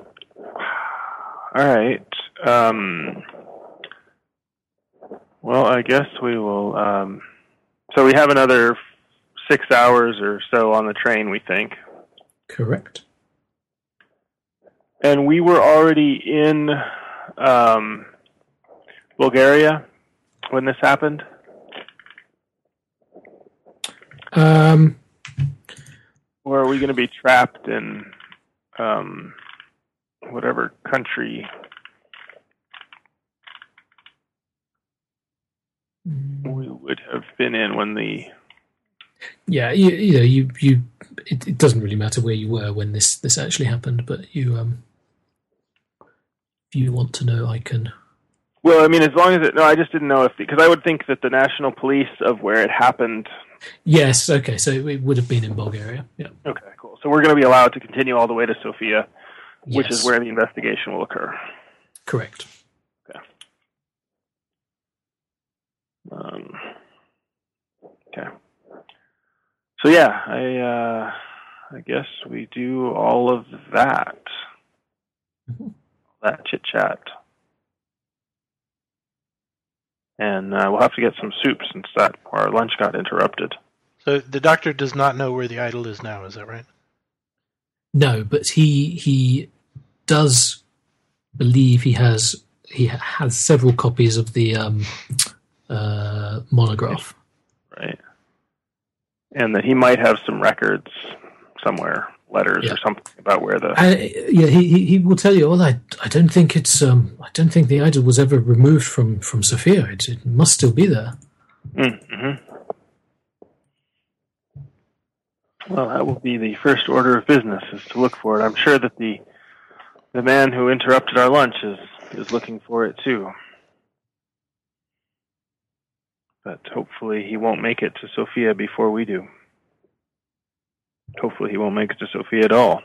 right. Um, well, I guess we will. Um, so we have another six hours or so on the train, we think. correct And we were already in um, Bulgaria when this happened. um Or are we going to be trapped in um, whatever country we would have been in when the yeah you, you know you you it, it doesn't really matter where you were when this this actually happened but you um if you want to know i can well, I mean, as long as it no, I just didn't know if because I would think that the national police of where it happened. yes okay so it would have been in bulgaria yeah Okay, cool. So we're going to be allowed to continue all the way to Sofia, which Yes, is where the investigation will occur. correct Um, okay. So yeah, I uh, I guess we do all of that. Mhm. That chit chat. And uh, we'll have to get some soup since that our lunch got interrupted. So the doctor does not know where the idol is now. Is that right? No, but he he does believe he has he has several copies of the um, uh, monograph. right? And that he might have some records somewhere, letters Yeah. or something about where the. Uh, yeah, he, he he will tell you. Well, I I don't think it's um I don't think the idol was ever removed from from Sofia. It, it must still be there. Mm-hmm. Well, that will be the first order of business is to look for it. I'm sure that the the man who interrupted our lunch is is looking for it too. But hopefully he won't make it to Sofia before we do. Hopefully he won't make it to Sofia at all.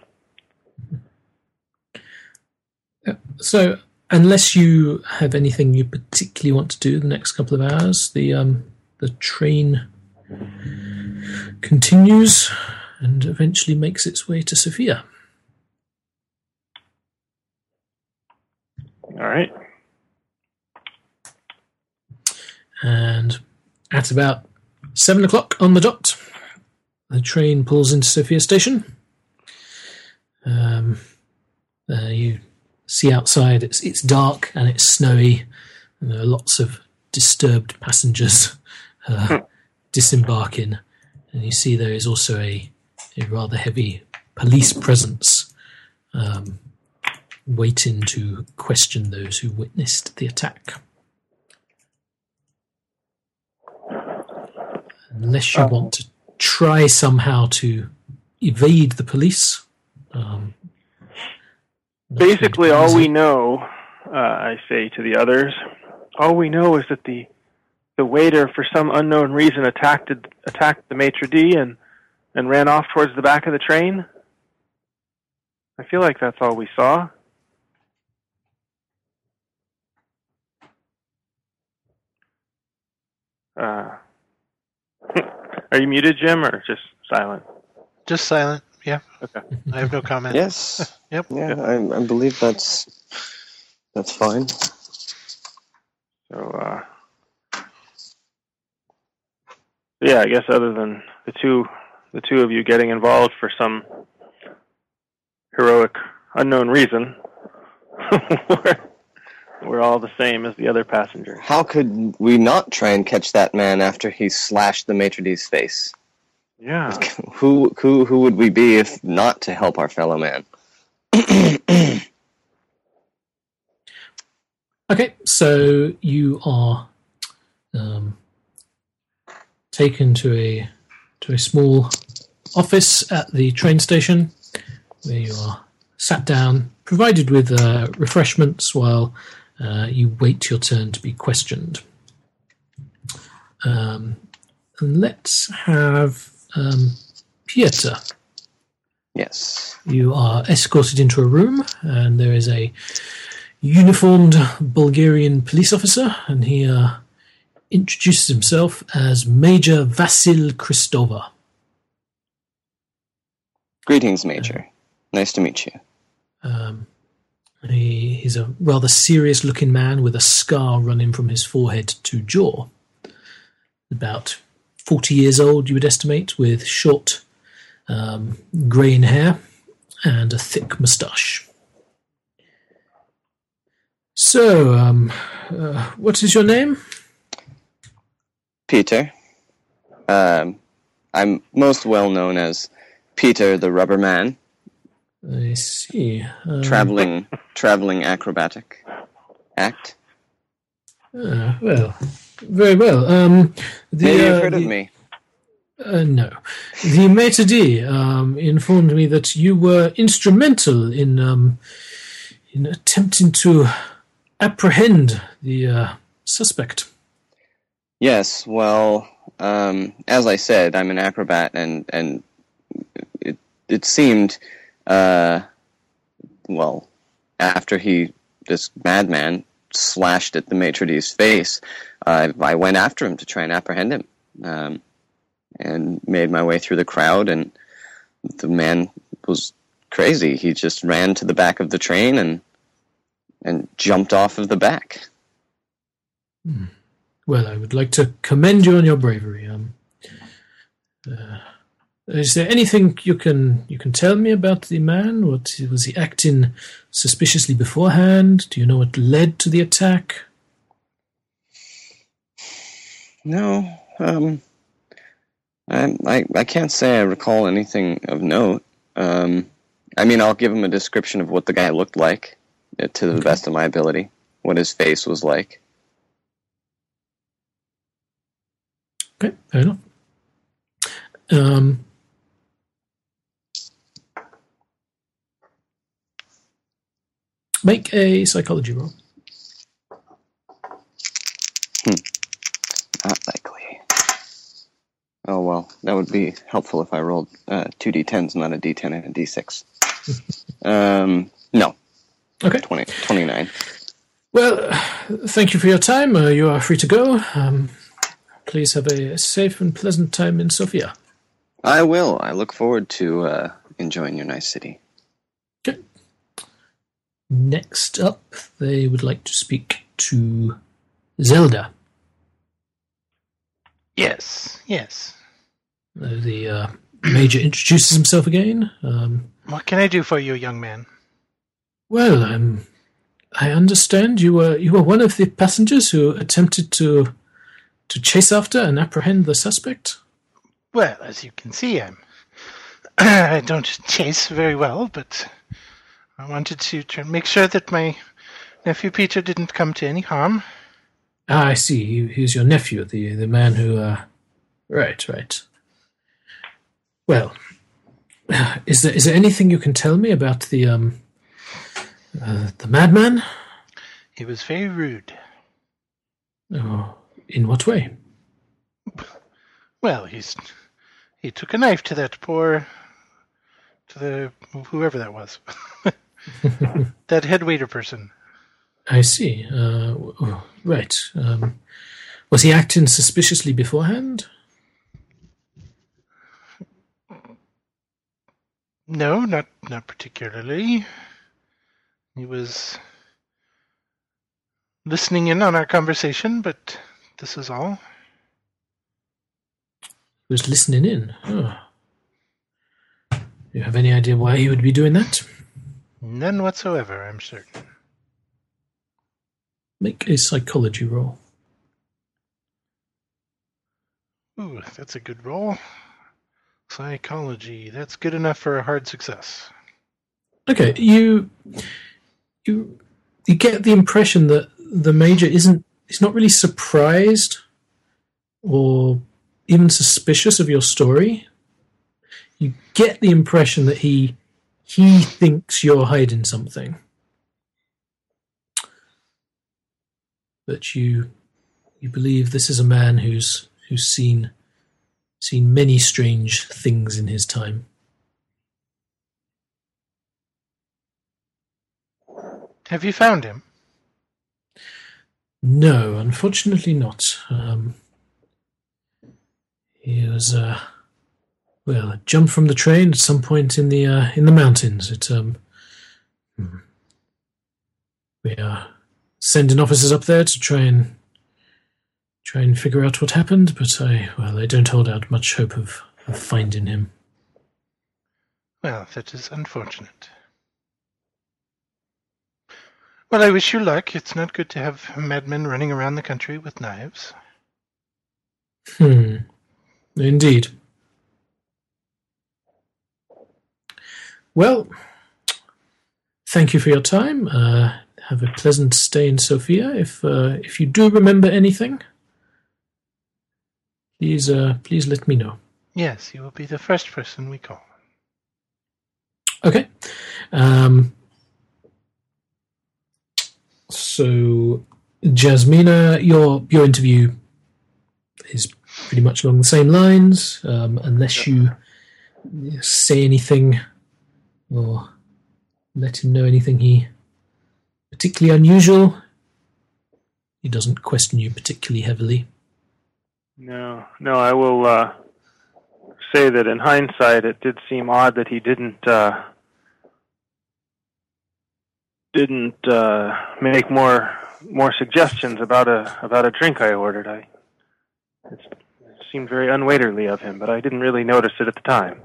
So unless you have anything you particularly want to do the next couple of hours, the um the train continues and eventually makes its way to Sofia. All right. And at about seven o'clock on the dot, the train pulls into Sofia Station. Um, uh, you see outside; it's it's dark and it's snowy, and there are lots of disturbed passengers uh, disembarking. And you see there is also a, a rather heavy police presence um, waiting to question those who witnessed the attack. Unless you Uh, want to try somehow to evade the police. Um, not going to Basically, all we know, uh, I say to the others, all we know is that the the waiter, for some unknown reason, attacked attacked the maitre d and and ran off towards the back of the train. I feel like that's all we saw. Uh, are you muted, Jim, or just silent? Just silent. Yeah. Okay. I have no comment. Yes. Yep. Yeah, I, I believe that's that's fine. So, uh, yeah, I guess other than the two, the two of you getting involved for some heroic, unknown reason, we're, we're all the same as the other passengers. How could we not try and catch that man after he slashed the maitre d's face? Yeah. Who who who would we be if not to help our fellow man? Okay, so you are um, taken to a to a small office at the train station where you are sat down, provided with uh, refreshments while uh, you wait your turn to be questioned. Um, and let's have um, Peter. Yes. You are escorted into a room, and there is a uniformed Bulgarian police officer, and he uh, introduces himself as Major Vasil Kristova. Greetings, Major. Nice to meet you. Um, he, he's a rather serious looking man with a scar running from his forehead to jaw. About 40 years old, you would estimate, with short um, greying hair and a thick moustache. So, um, uh, what is your name? Peter. Um, I'm most well known as Peter the Rubber Man, I see. Um, traveling traveling acrobatic act. uh, well, very well. Um, the, Maybe you've uh, heard of me. Uh, no. The maitre d' um, informed me that you were instrumental in um, in attempting to apprehend the uh, suspect. Yes, well, um, as I said, I'm an acrobat, and and it it seemed, uh, well, after he this madman slashed at the maitre d's face, uh, I went after him to try and apprehend him, um, and made my way through the crowd, and the man was crazy. He just ran to the back of the train and and jumped off of the back. Well, I would like to commend you on your bravery. Um, uh, is there anything you can you can tell me about the man? What was he acting suspiciously beforehand? Do you know what led to the attack? No, um, I, I I can't say I recall anything of note. Um, I mean, I'll give him a description of what the guy looked like uh, to the best of my ability, what his face was like. Okay, fair enough. Um, make a psychology roll. Not likely. Oh well, that would be helpful if I rolled uh, two d10s, not a d10 and a d6. um, no, Okay. 20, 29. Well, thank you for your time. Uh, you are free to go. Um, please have a safe and pleasant time in Sofia. I will. I look forward to uh, enjoying your nice city. Next up, they would like to speak to Zelda. Yes, yes. Uh, the uh, major introduces himself again. Um, What can I do for you, young man? well, um, I understand you were you were one of the passengers who attempted to to chase after and apprehend the suspect. Well, as you can see, I'm. I don't chase very well, but I wanted to make sure that my nephew Peter didn't come to any harm. Ah, I see. He, he's your nephew, the the man who. Uh, right, right. Well, is there is there anything you can tell me about the um uh, the madman? He was very rude. Oh, in what way? Well, he's he took a knife to that poor to the whoever that was. that head waiter person. I see. Uh, w- right. Um, was he acting suspiciously beforehand? No, not not particularly. He was listening in on our conversation, but this is all. He was listening in. Oh. You have any idea why he would be doing that? None whatsoever, I'm certain. Make a psychology roll. Ooh, that's a good roll. Psychology. That's good enough for a hard success. Okay, you you you get the impression that the major isn't is not really surprised or even suspicious of your story. You get the impression that he he thinks you're hiding something. But you you believe this is a man who's who's seen seen many strange things in his time. Have you found him? No, unfortunately not. Um, he was, uh, well, jumped from the train at some point in the uh, in the mountains. It, um, hmm. we are sending officers up there to try and try and figure out what happened, but I, well, I don't hold out much hope of, of finding him. Well, that is unfortunate. Well, I wish you luck. It's not good to have madmen running around the country with knives. Hmm. Indeed. Well, thank you for your time. Uh, have a pleasant stay in Sofia. If uh, if you do remember anything, please uh, please let me know. Yes, you will be the first person we call. Okay. Um, so, Jasmina, your your interview is pretty much along the same lines, um, unless you say anything or let him know anything he particularly unusual. He doesn't question you particularly heavily. No, no, I will uh, say that in hindsight, it did seem odd that he didn't uh, didn't uh, make more more suggestions about a about a drink I ordered. I it seemed very unwaiterly of him, but I didn't really notice it at the time.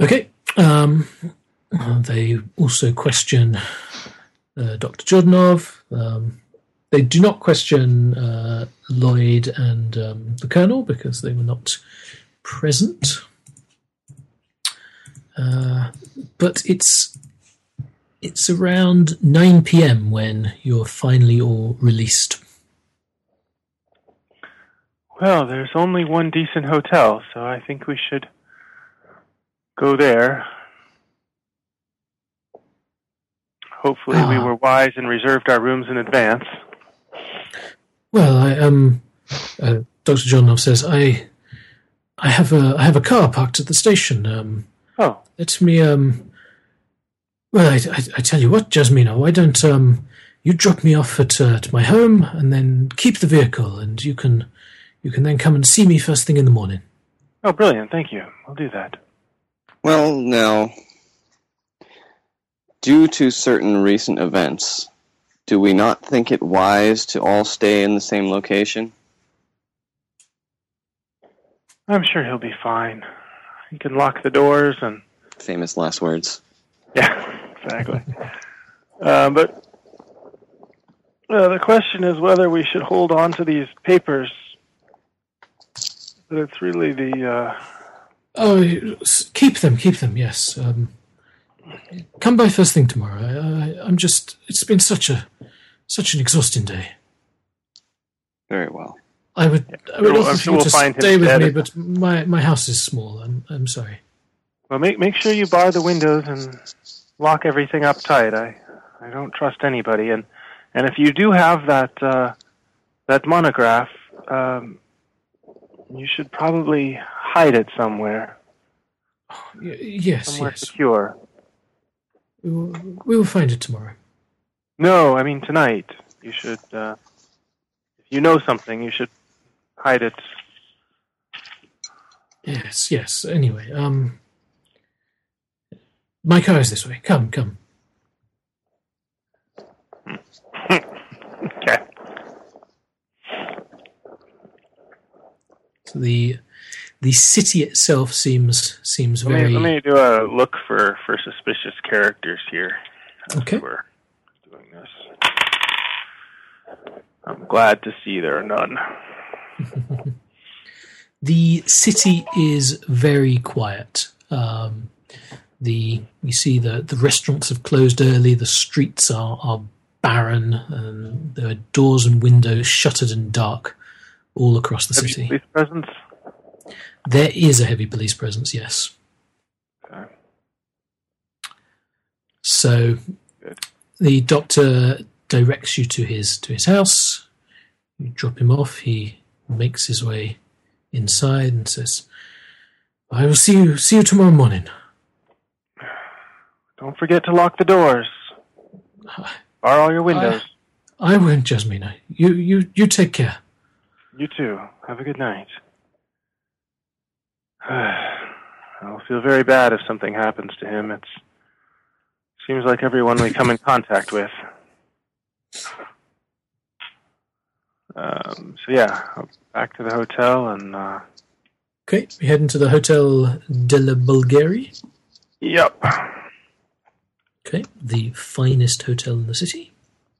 Okay. Um, they also question uh, Dr. Jordanov. Um, they do not question uh, Lloyd and um, the Colonel because they were not present. Uh, but it's it's around 9 p.m. when you're finally all released. Well, there's only one decent hotel, so I think we should go there. Hopefully, we Ah. were wise and reserved our rooms in advance. Well, I um, uh, Dr. Jordanov says I I have a I have a car parked at the station. Um, Oh, let me um. Well, I, I, I tell you what, Jasmina, why don't um you drop me off at, uh, at my home and then keep the vehicle, and you can you can then come and see me first thing in the morning. oh, brilliant! Thank you. I'll do that. Well, now, due to certain recent events, do we not think it wise to all stay in the same location? I'm sure he'll be fine. He can lock the doors and Famous last words. yeah, exactly. uh, but uh, the question is whether we should hold on to these papers. But it's really the uh, Oh, keep them, keep them. Yes. Um, come by first thing tomorrow. I, I'm just. It's been such a such an exhausting day. Very well. I would, I would offer sure you we'll to stay with me, but my, my house is small. I'm, I'm sorry. well. Make make sure you bar the windows and lock everything up tight. I I don't trust anybody. And and if you do have that uh, that monograph, um, you should probably hide it somewhere, Y- yes, somewhere yes. secure. We will, we will find it tomorrow. No, I mean tonight. You should. Uh, if you know something, you should hide it. Yes, yes. Anyway, um, my car is this way. Come, come. Okay. So the the city itself seems seems Let very me, let me do a look for, for suspicious characters here. Okay. We're doing this. I'm glad to see there are none. the city is very quiet. Um, the you see the the restaurants have closed early. The streets are are barren, and there are doors and windows shuttered and dark. All across the Heavy city. police presence. There is a heavy police presence, yes. Okay. So Good. the doctor directs you to his to his house. You drop him off. He makes his way inside and says, "I will see you see you tomorrow morning." Don't forget to lock the doors. Bar all your windows. I won't, Jasmina. You you you take care. You too. Have a good night. I'll feel very bad if something happens to him. It seems like everyone we come in contact with. Um, so yeah, back to the hotel and uh, Okay, we head into the Hotel de la Bulgarie. yep, Okay, the finest hotel in the city.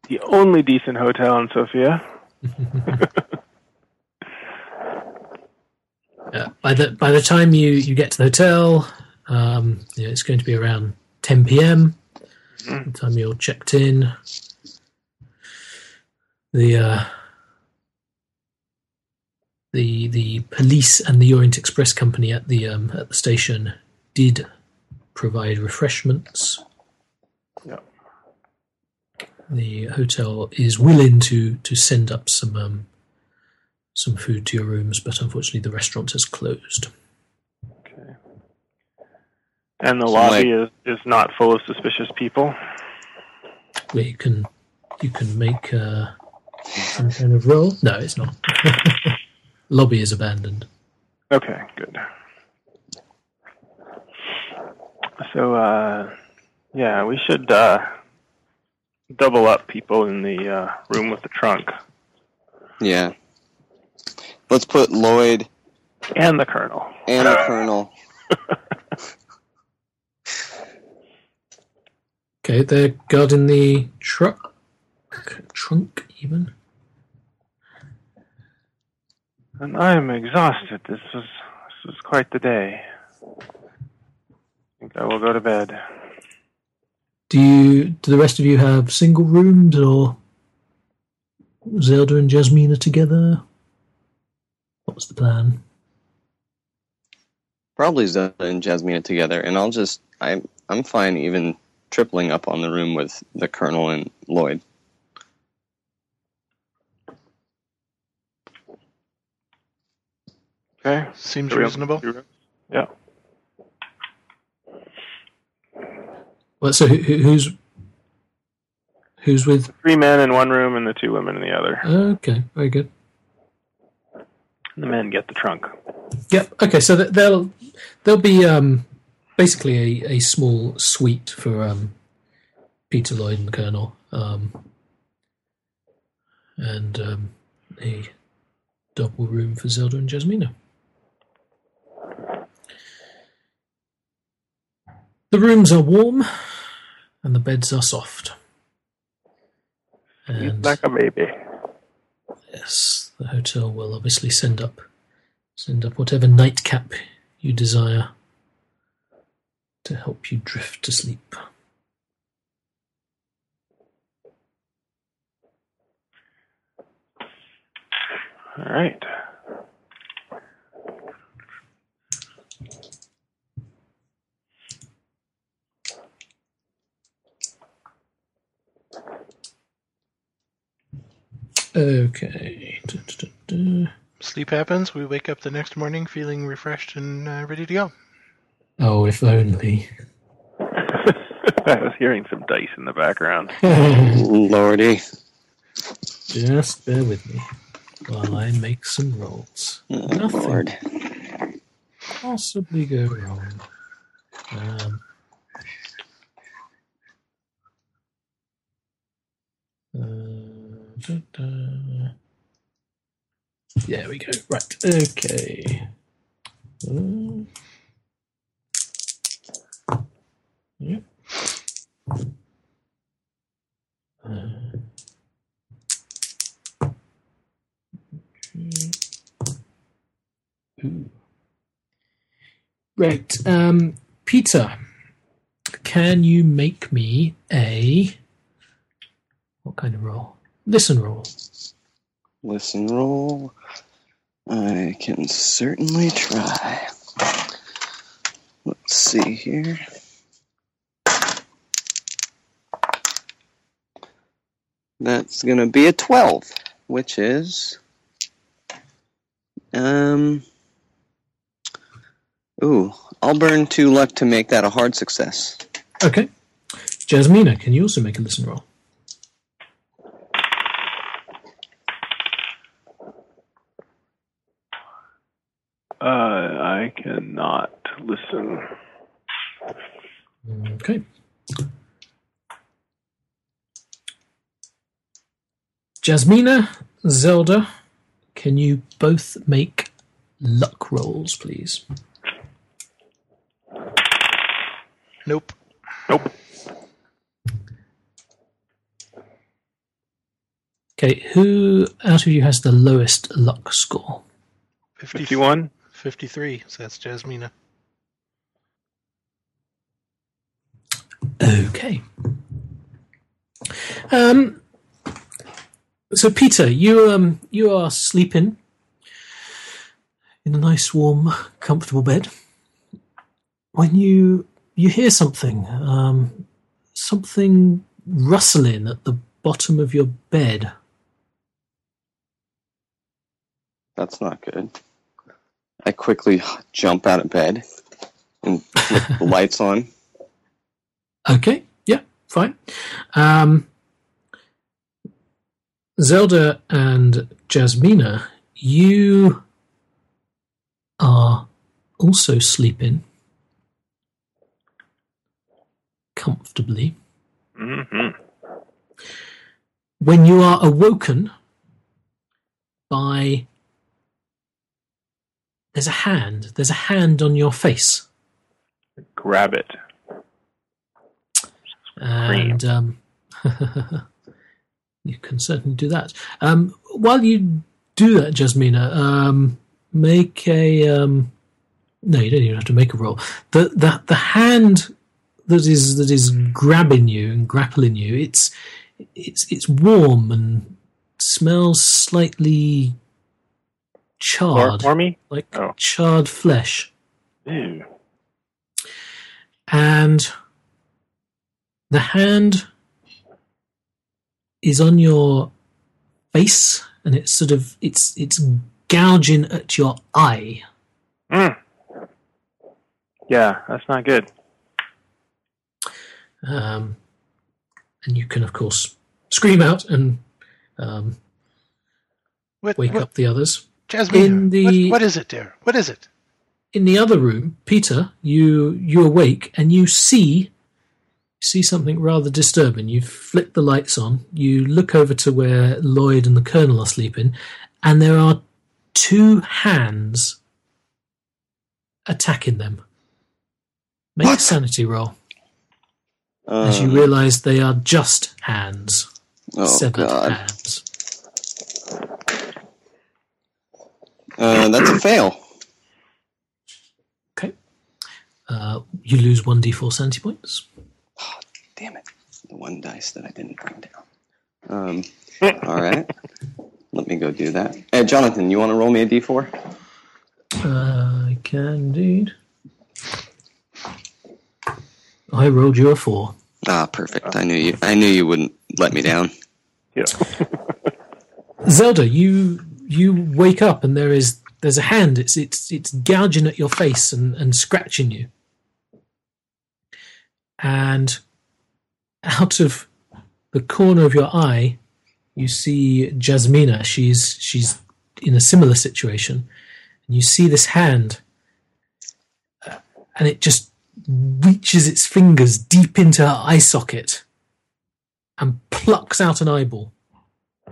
the only decent hotel in Sofia. Uh, by the by the time you, you get to the hotel, um, you know, it's going to be around 10 p.m. Mhm. The time you're checked in. The uh, the the police and the Orient Express company at the um, at the station did provide refreshments. Yep. The hotel is willing to to send up some um, some food to your rooms, but unfortunately the restaurant has closed. Okay. And the So, lobby is, is not full of suspicious people. Where you can you can make uh, some kind of roll. No, it's not. Lobby is abandoned. Okay, good. So, uh, yeah, we should uh, double up people in the uh, room with the trunk Yeah. Let's put Lloyd and the colonel. and the Colonel. Okay, they're guarding the truck trunk even. And I am exhausted. This was this was quite the day. I think I will go to bed. Do you do the rest of you have single rooms or Zelda and Jasmina together? What's the plan? Probably Zelda and Jasmina together, and I'll just I'm I'm fine even tripling up on the room with the Colonel and Lloyd. Okay. Seems So we have reasonable. Yeah. Well, so who, who- who's who's with? Three men in one room and the two women in the other. Okay, very good. The men get the trunk. Yep. Okay, so th- there'll there'll be um, basically a, a small suite for um, Peter Lloyd and the Colonel, um, and um, a double room for Zelda and Jasmina. The rooms are warm, and the beds are soft. He's And like a baby. Yes, the hotel will obviously send up send up whatever nightcap you desire to help you drift to sleep. All right. Okay. Du- du- du- du. Sleep happens. We wake up the next morning feeling refreshed and uh, ready to go. Oh, if only. I was hearing some dice in the background. Lordy. Just bear with me while I make some rolls. Oh, Nothing. Lord. Possibly go wrong. Um, uh, da- da. There we go. Right. Okay. Yep. Uh, okay. Ooh. Right. Um, Peter, can you make me a what kind of roll? Listen roll. Listen, roll. I can certainly try. Let's see here. That's gonna be a twelve, which is um. Ooh, I'll burn two luck to make that a hard success. Okay. Jasmina, can you also make a listen roll? Cannot listen. Okay. Jasmina, Zelda, can you both make luck rolls, please? Nope. Nope. Okay, who out of you has the lowest luck score? 51? 53. So that's Jasmina. Okay. Um. So Peter, you um you are sleeping in a nice, warm, comfortable bed. When you you hear something, um, something rustling at the bottom of your bed. That's not good. I quickly jump out of bed and flip the lights on. Okay, yeah, fine. Um, Zelda and Jasmina, you are also sleeping comfortably. hmm When you are awoken by there's a hand, there's a hand on your face. Grab it. and um, you can certainly do that. Um, while you do that, Jasmina, um, make a um, no. You don't even have to make a roll. The the the hand that is that is grabbing you and grappling you. It's it's it's warm and smells slightly charred, Chloroformy? like Oh. charred flesh Ew. and the hand is on your face and it's sort of it's it's gouging at your eye Mm. Yeah, that's not good. um, and you can of course scream out and um, What, wake what, up the others Jasmina, in the- what, what is it, dear? What is it? in the other room peter you you awake and you see see something rather disturbing. You flick the lights on you look over to where lloyd and the colonel are sleeping and there are two hands attacking them. Make a sanity roll. As you Um, realize they are just hands. oh severed god, hands uh, that's a fail. okay uh, you lose 1d4 sanity points Oh, Damn it, the one dice that I didn't bring down. Um, all right, let me go do that. Hey, Jonathan, you want to roll me a d4? I can indeed. I rolled you a four. Ah, perfect. I knew you. I knew you wouldn't let me down. Yeah. Zelda, you you wake up and there is there's a hand. It's it's it's gouging at your face and, and scratching you. And out of the corner of your eye, you see Jasmina. She's she's in a similar situation, and you see this hand, uh, and it just reaches its fingers deep into her eye socket and plucks out an eyeball.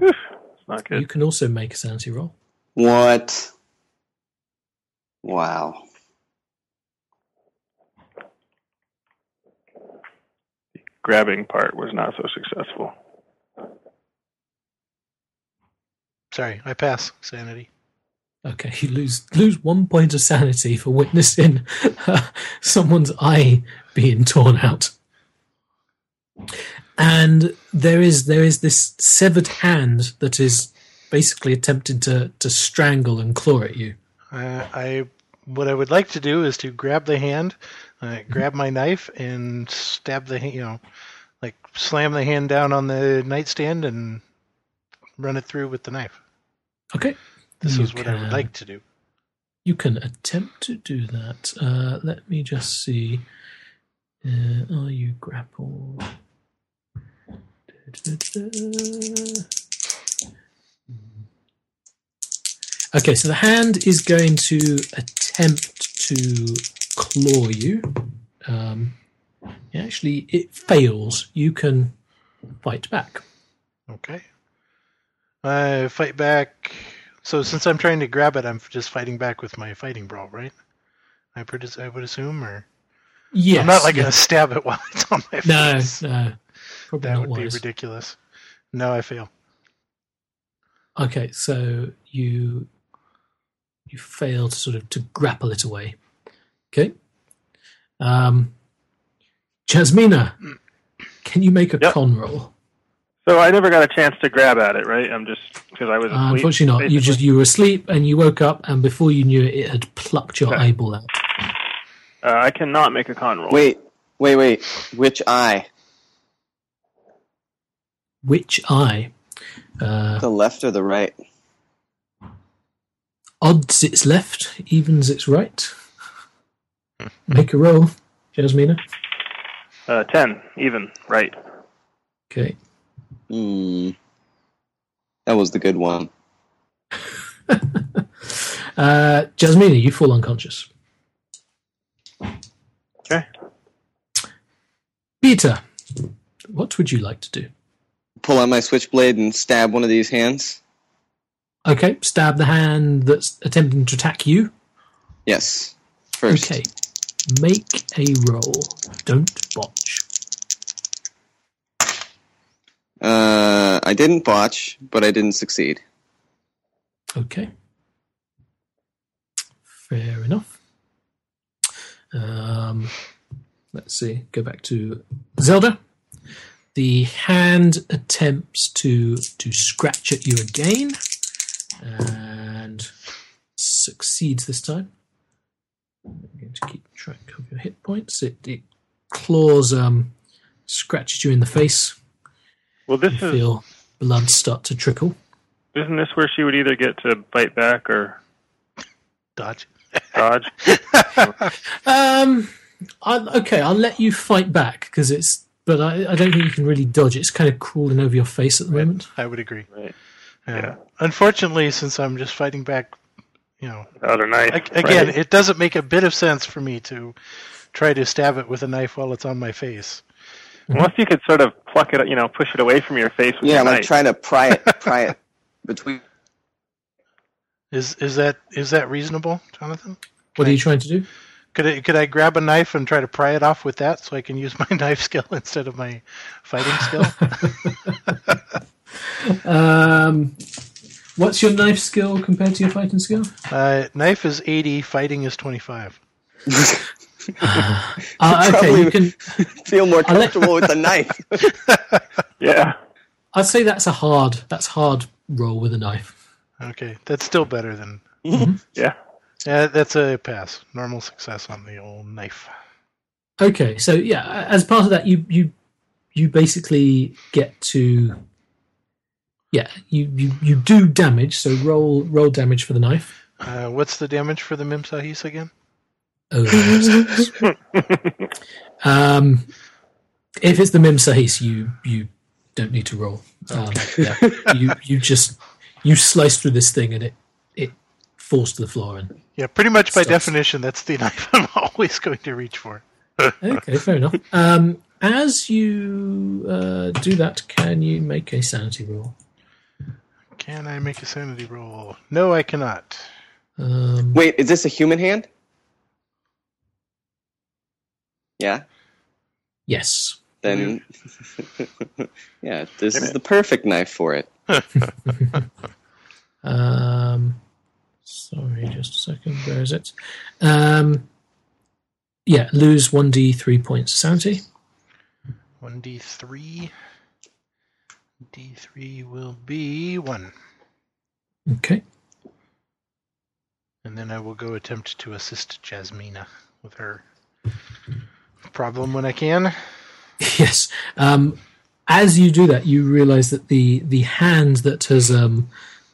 It's not You can also make a sanity roll. What? Wow. Grabbing part was not so successful. Sorry, I pass sanity. Okay, you lose lose one point of sanity for witnessing uh, someone's eye being torn out. And there is there is this severed hand that is basically attempting to, to strangle and claw at you. Uh, I what I would like to do is to grab the hand, uh, grab my knife, and stab the. You know, like slam the hand down on the nightstand and run it through with the knife. Okay. This You is what I would like to do. You can attempt to do that. Uh, let me just see. Uh, are you grappled? Okay, so the hand is going to attempt to claw you. Um, actually, it fails. You can fight back. Okay. I fight back. So since I'm trying to grab it, I'm just fighting back with my fighting brawl, right? I, I would assume, or Yes. I'm not like gonna stab it while it's on my No, face. no. Probably that not would be ridiculous. No, I fail. Okay, so you you fail to sort of to grapple it away. Okay. Um Jasmina, can you make a Yep. con roll? So I never got a chance to grab at it, right? I'm just because I was Uh, unfortunately not. You just you were asleep and you woke up and before you knew it it had plucked your Okay. eyeball out. Uh, I cannot make a con roll. Wait, wait, wait. Which eye? Which eye? Uh, The left or the right? odds its left, evens its right. Make a roll, Jasmina. Uh, Ten, even, right? Okay. Hmm. That was the good one. Uh, Jasmina, you fall unconscious. Okay. Peter, what would you like to do? Pull out my switchblade and stab one of these hands. Okay, stab the hand that's attempting to attack you. Yes. First. Okay, make a roll. Don't botch. Uh, I didn't botch, but I didn't succeed. Okay. Fair enough. Um, let's see. Go back to Zelda. The hand attempts to to scratch at you again, and succeeds this time. I'm going to keep track of your hit points. It, it claws, um, scratches you in the face. Well, this You is feel blood start to trickle. isn't this where she would either get to bite back or Dodge. dodge? Um. I, okay, I'll let you fight back because it's. But I, I don't think you can really dodge. it. It's kind of crawling over your face at the moment. I would agree. right. Yeah. Yeah. Unfortunately, since I'm just fighting back, you know, Other knife. ag- again, right? it doesn't make a bit of sense for me to try to stab it with a knife while it's on my face. Mm-hmm. Unless you could sort of pluck it, you know, push it away from your face with Yeah, your like knife. trying to pry it, pry it between. Is is that is that reasonable, Jonathan? What are you trying to do? Could I, could I grab a knife and try to pry it off with that so I can use my knife skill instead of my fighting skill? Um. What's your knife skill compared to your fighting skill? uh, knife is 80, fighting is 25. Uh, okay, Probably- you can. Feel more I'll let- comfortable with the knife. yeah. I'd say that's a hard. That's hard roll with a knife. Okay, that's still better than. Yeah. Yeah, that's a pass. Normal success on the old knife. Okay, so yeah, as part of that, you you you basically get to. Yeah, you, you, you do damage, so roll roll damage for the knife. Uh, what's the damage for the Mimsahis again? Oh, yes. um, if it's the Mim Sahis, you you don't need to roll. Um, yeah, you you just you slice through this thing and it it falls to the floor. And Yeah, pretty much by Stuff. definition, that's the knife I'm always going to reach for. okay, fair enough. Um, as you uh, do that, can you make a sanity roll? Can I make a sanity roll? No, I cannot. Um, Wait, is this a human hand? Yeah. yes. Then, yeah, this is the perfect knife for it. Um, sorry, just a second. Where is it? Um, yeah, lose one d three points of sanity. 1d3. D3 will be 1. Okay. And then I will go attempt to assist Jasmina with her problem when I can. Yes. Um, as you do that, you realise that the the hand that has um,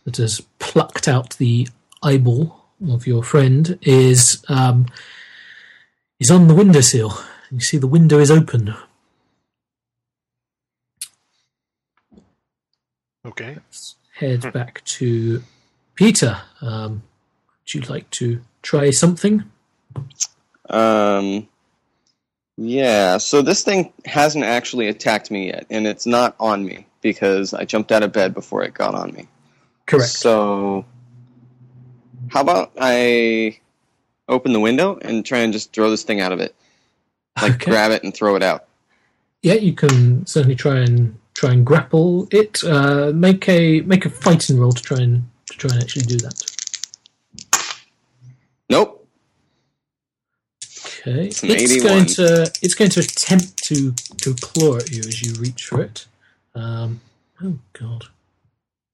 that has plucked out the eyeball of your friend is um, is on the windowsill. You see the window is open. Okay. Head back to Peter. Um, would you like to try something? Um, yeah, so this thing hasn't actually attacked me yet, and it's not on me because I jumped out of bed before it got on me. Correct. So, how about I open the window and try and just throw this thing out of it? Like Okay. grab it and throw it out. Yeah, you can certainly try and try and grapple it. Uh, make a make a fighting roll to try and to try and actually do that. Nope. Okay, It's it's going to it's going to attempt to to claw at you as you reach for it. Um, oh god,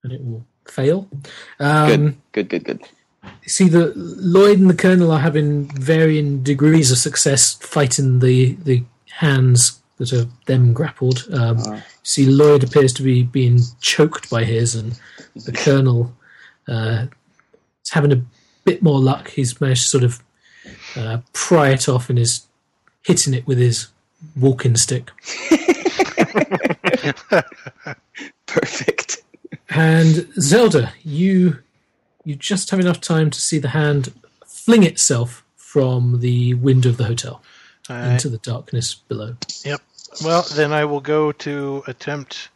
and it will fail. Um, Good, good, good, good. See the Lloyd and the Colonel are having varying degrees of success fighting the the hands that are them grappled. Um, Uh. see Lloyd appears to be being choked by his, and the Colonel uh, is having a bit more luck. He's managed to sort of uh, pry it off and is hitting it with his walking stick. Perfect. And Zelda, you you just have enough time to see the hand fling itself from the window of the hotel into the darkness below. Yep. Well, then I will go to attempt.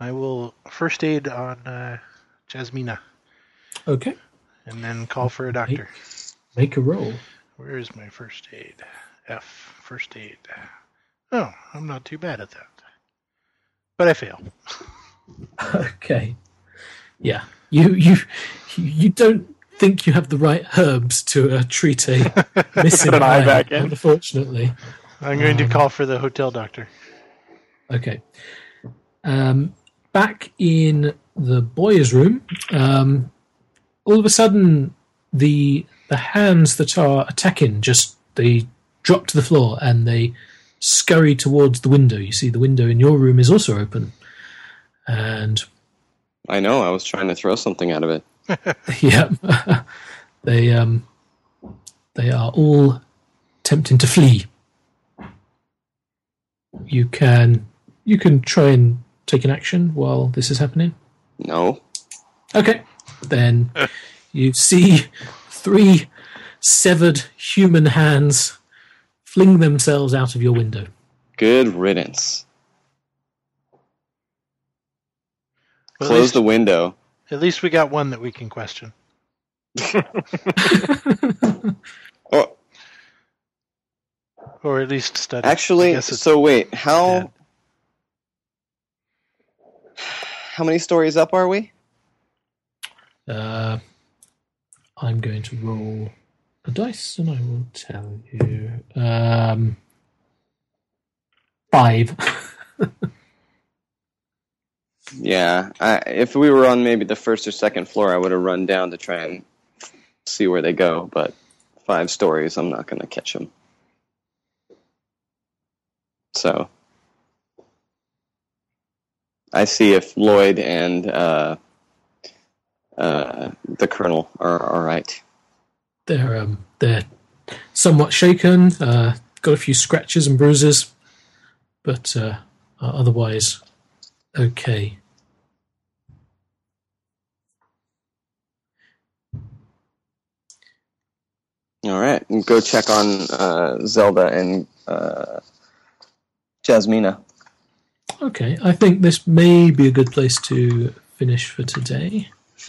I will first aid on uh, Jasmina Okay, and then call for a doctor. make a roll. Where is my first aid? F. First aid. Oh, I'm not too bad at that. But I fail. Okay, yeah, you you you don't think you have the right herbs to uh, treat a missing Put an eye back in. Unfortunately, I'm going Um, to call for the hotel doctor. Okay. Um, back in the boys' room, um, all of a sudden, the the hands that are attacking just they drop to the floor and they scurry towards the window. You see, the window in your room is also open, and I know. I was trying to throw something out of it. yeah, they um, they are all tempting to flee. You can you can try and take an action while this is happening. No. Okay, then you see three severed human hands fling themselves out of your window. Good riddance. Well, Close least, the window. at least we got one that we can question. Oh, Or at least study. Actually, so wait, how bad. how many stories up are we? Uh, I'm going to roll a dice and I will tell you. Um, five. Yeah, I, if we were on maybe the first or second floor, I would have run down to try and see where they go. But five stories, I'm not going to catch them. So I see if Lloyd and uh, uh, the Colonel are all right. They're um, they're somewhat shaken. Uh, got a few scratches and bruises, but uh, otherwise okay. All right, go check on uh, Zelda and uh, Jasmina. Okay, I think this may be a good place to finish for today,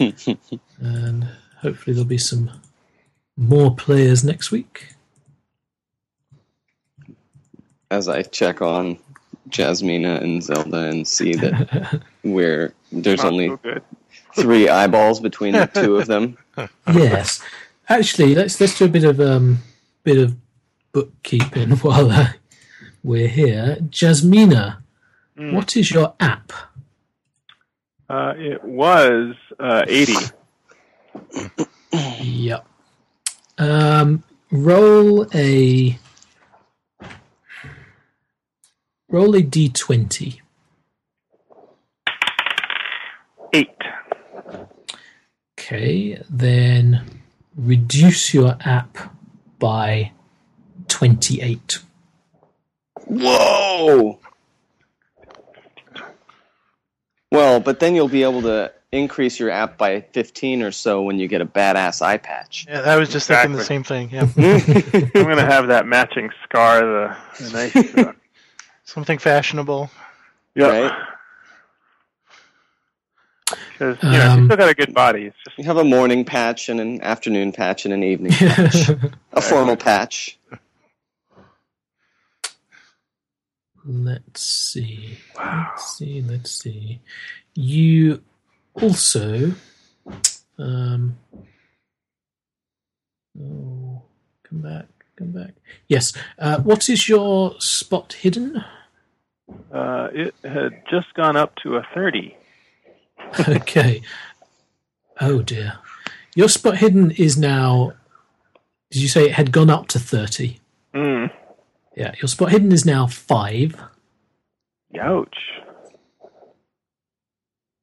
and hopefully there'll be some more players next week. As I check on Jasmina and Zelda and see that we're there's Not only so three eyeballs between the two of them. yes, actually, let's let's do a bit of um bit of bookkeeping while uh, we're here. Jasmina, Mm. what is your app? Uh, it was uh, 80. Yep. Um, roll a roll a d20. Eight. Okay, then reduce your app by 28. Whoa! Well, but then you'll be able to increase your app by 15 or so when you get a badass eye patch. Yeah, I was just thinking the same thing. Yeah, I'm gonna have that matching scar. The, the nice. Uh, something fashionable. yeah. Right. Because you know Um, still got a good body. It's just You have a morning patch and an afternoon patch and an evening patch. a formal patch. let's see. Wow. Let's see. Let's see. You also. Um, oh, come back. Come back. Yes. Uh, what is your spot hidden? Uh, it had just gone up to a thirty. okay. Oh dear. Your spot hidden is now. Did you say it had gone up to 30? Mm. Yeah. Your spot hidden is now 5. Youch.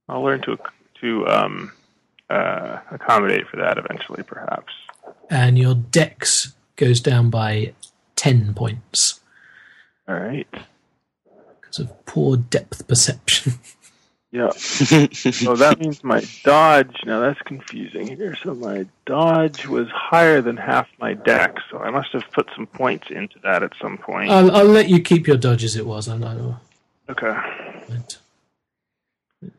I'll learn to to um, uh, accommodate for that eventually, perhaps. And your dex goes down by 10 points All right. Because of poor depth perception. Yeah. So that means my dodge. Now that's confusing here. So my dodge was higher than half my deck. So I must have put some points into that at some point. I'll, I'll let you keep your dodge as it was. I'm not. okay. won't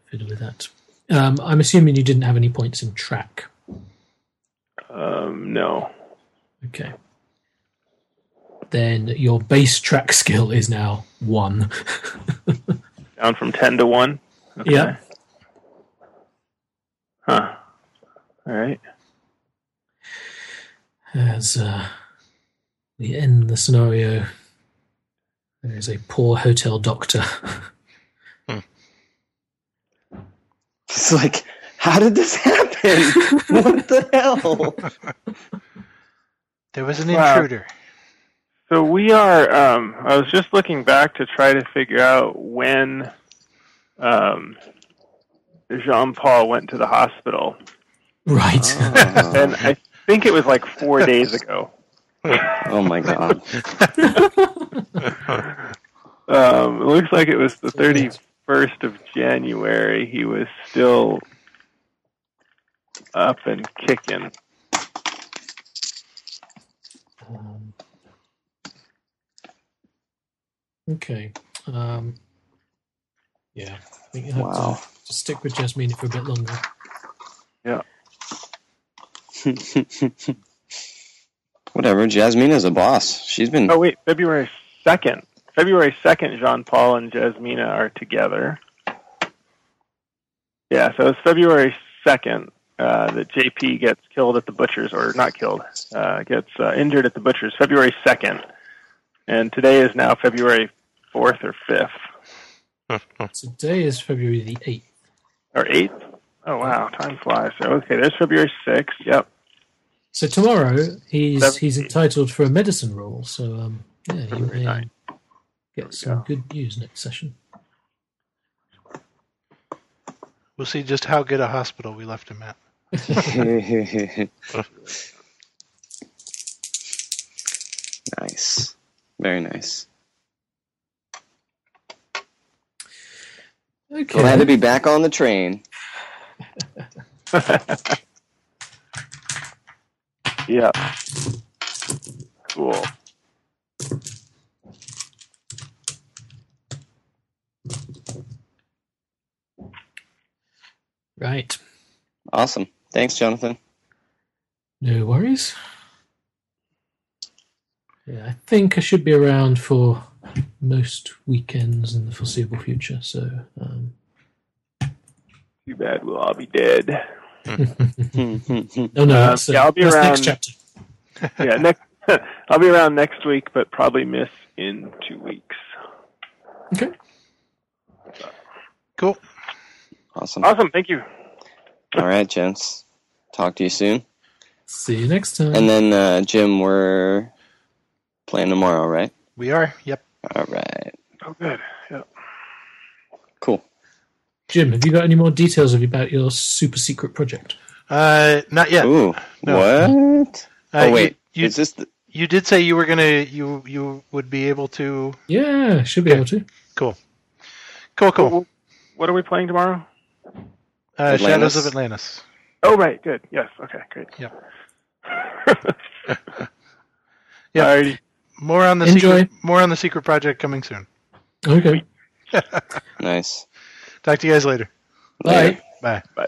fiddle with that. Um, I'm assuming you didn't have any points in track. Um, no. Okay. Then your base track skill is now one. Down from ten to one. Okay. Yeah. Huh. All right. As uh, we end the scenario, there is a poor hotel doctor. It's like, how did this happen? what the hell? There was an Wow. intruder. So we are. Um, I was just looking back to try to figure out when um, Jean Paul went to the hospital, right. and I think it was like four days ago. oh my god. Um, it looks like it was the thirty first of January. He was still up and kicking. Um, okay. Um, yeah. I think you have Wow. to, to stick with Jasmine for a bit longer. Yeah. Whatever. Jasmina's a boss. She's been. Oh wait, February second. February second, Jean Paul and Jasmina are together. Yeah, so it's February second uh, that JP gets killed at the butcher's, or not killed, uh, gets uh, injured at the butcher's. February second, and today is now February fourth or fifth Today is February the 8th. or eighth. Oh wow, time flies. So okay, there's February sixth. Yep. So tomorrow he's Seventeen. he's entitled for a medicine roll. So um, yeah, you February may ninth. get some good news next session. We'll see just how good a hospital we left him at. nice. Very nice. Okay. Glad to be back on the train. Yeah. Cool. Right. Awesome. Thanks, Jonathan. No worries. Yeah, I think I should be around for most weekends in the foreseeable future. So um, Too bad we'll all be dead. oh no, Uh, that's, uh, yeah, I'll be around- next chapter. yeah, next I'll be around next week, but probably miss in two weeks. Okay. Cool. awesome. Awesome, thank you. All right, gents. talk to you soon. See you next time. And then uh, Jim, we're playing tomorrow, right? We are. Yep. All right. Oh, good. Yeah. Cool. Jim, have you got any more details of about your super secret project? Uh, not yet. Ooh, No. what? Uh, oh wait, You, you, is this? The, you did say you were gonna you you would be able to. Yeah, should be Okay. able to. Cool. Cool. Cool. What- What are we playing tomorrow? Uh, Shadows of Atlantis. Oh, right. Good. Yes. Okay. Great. Yeah. yeah. Alrighty. More on the Enjoy. secret. More on the secret project coming soon. Okay. nice. Talk to you guys later. Bye. Bye. Bye.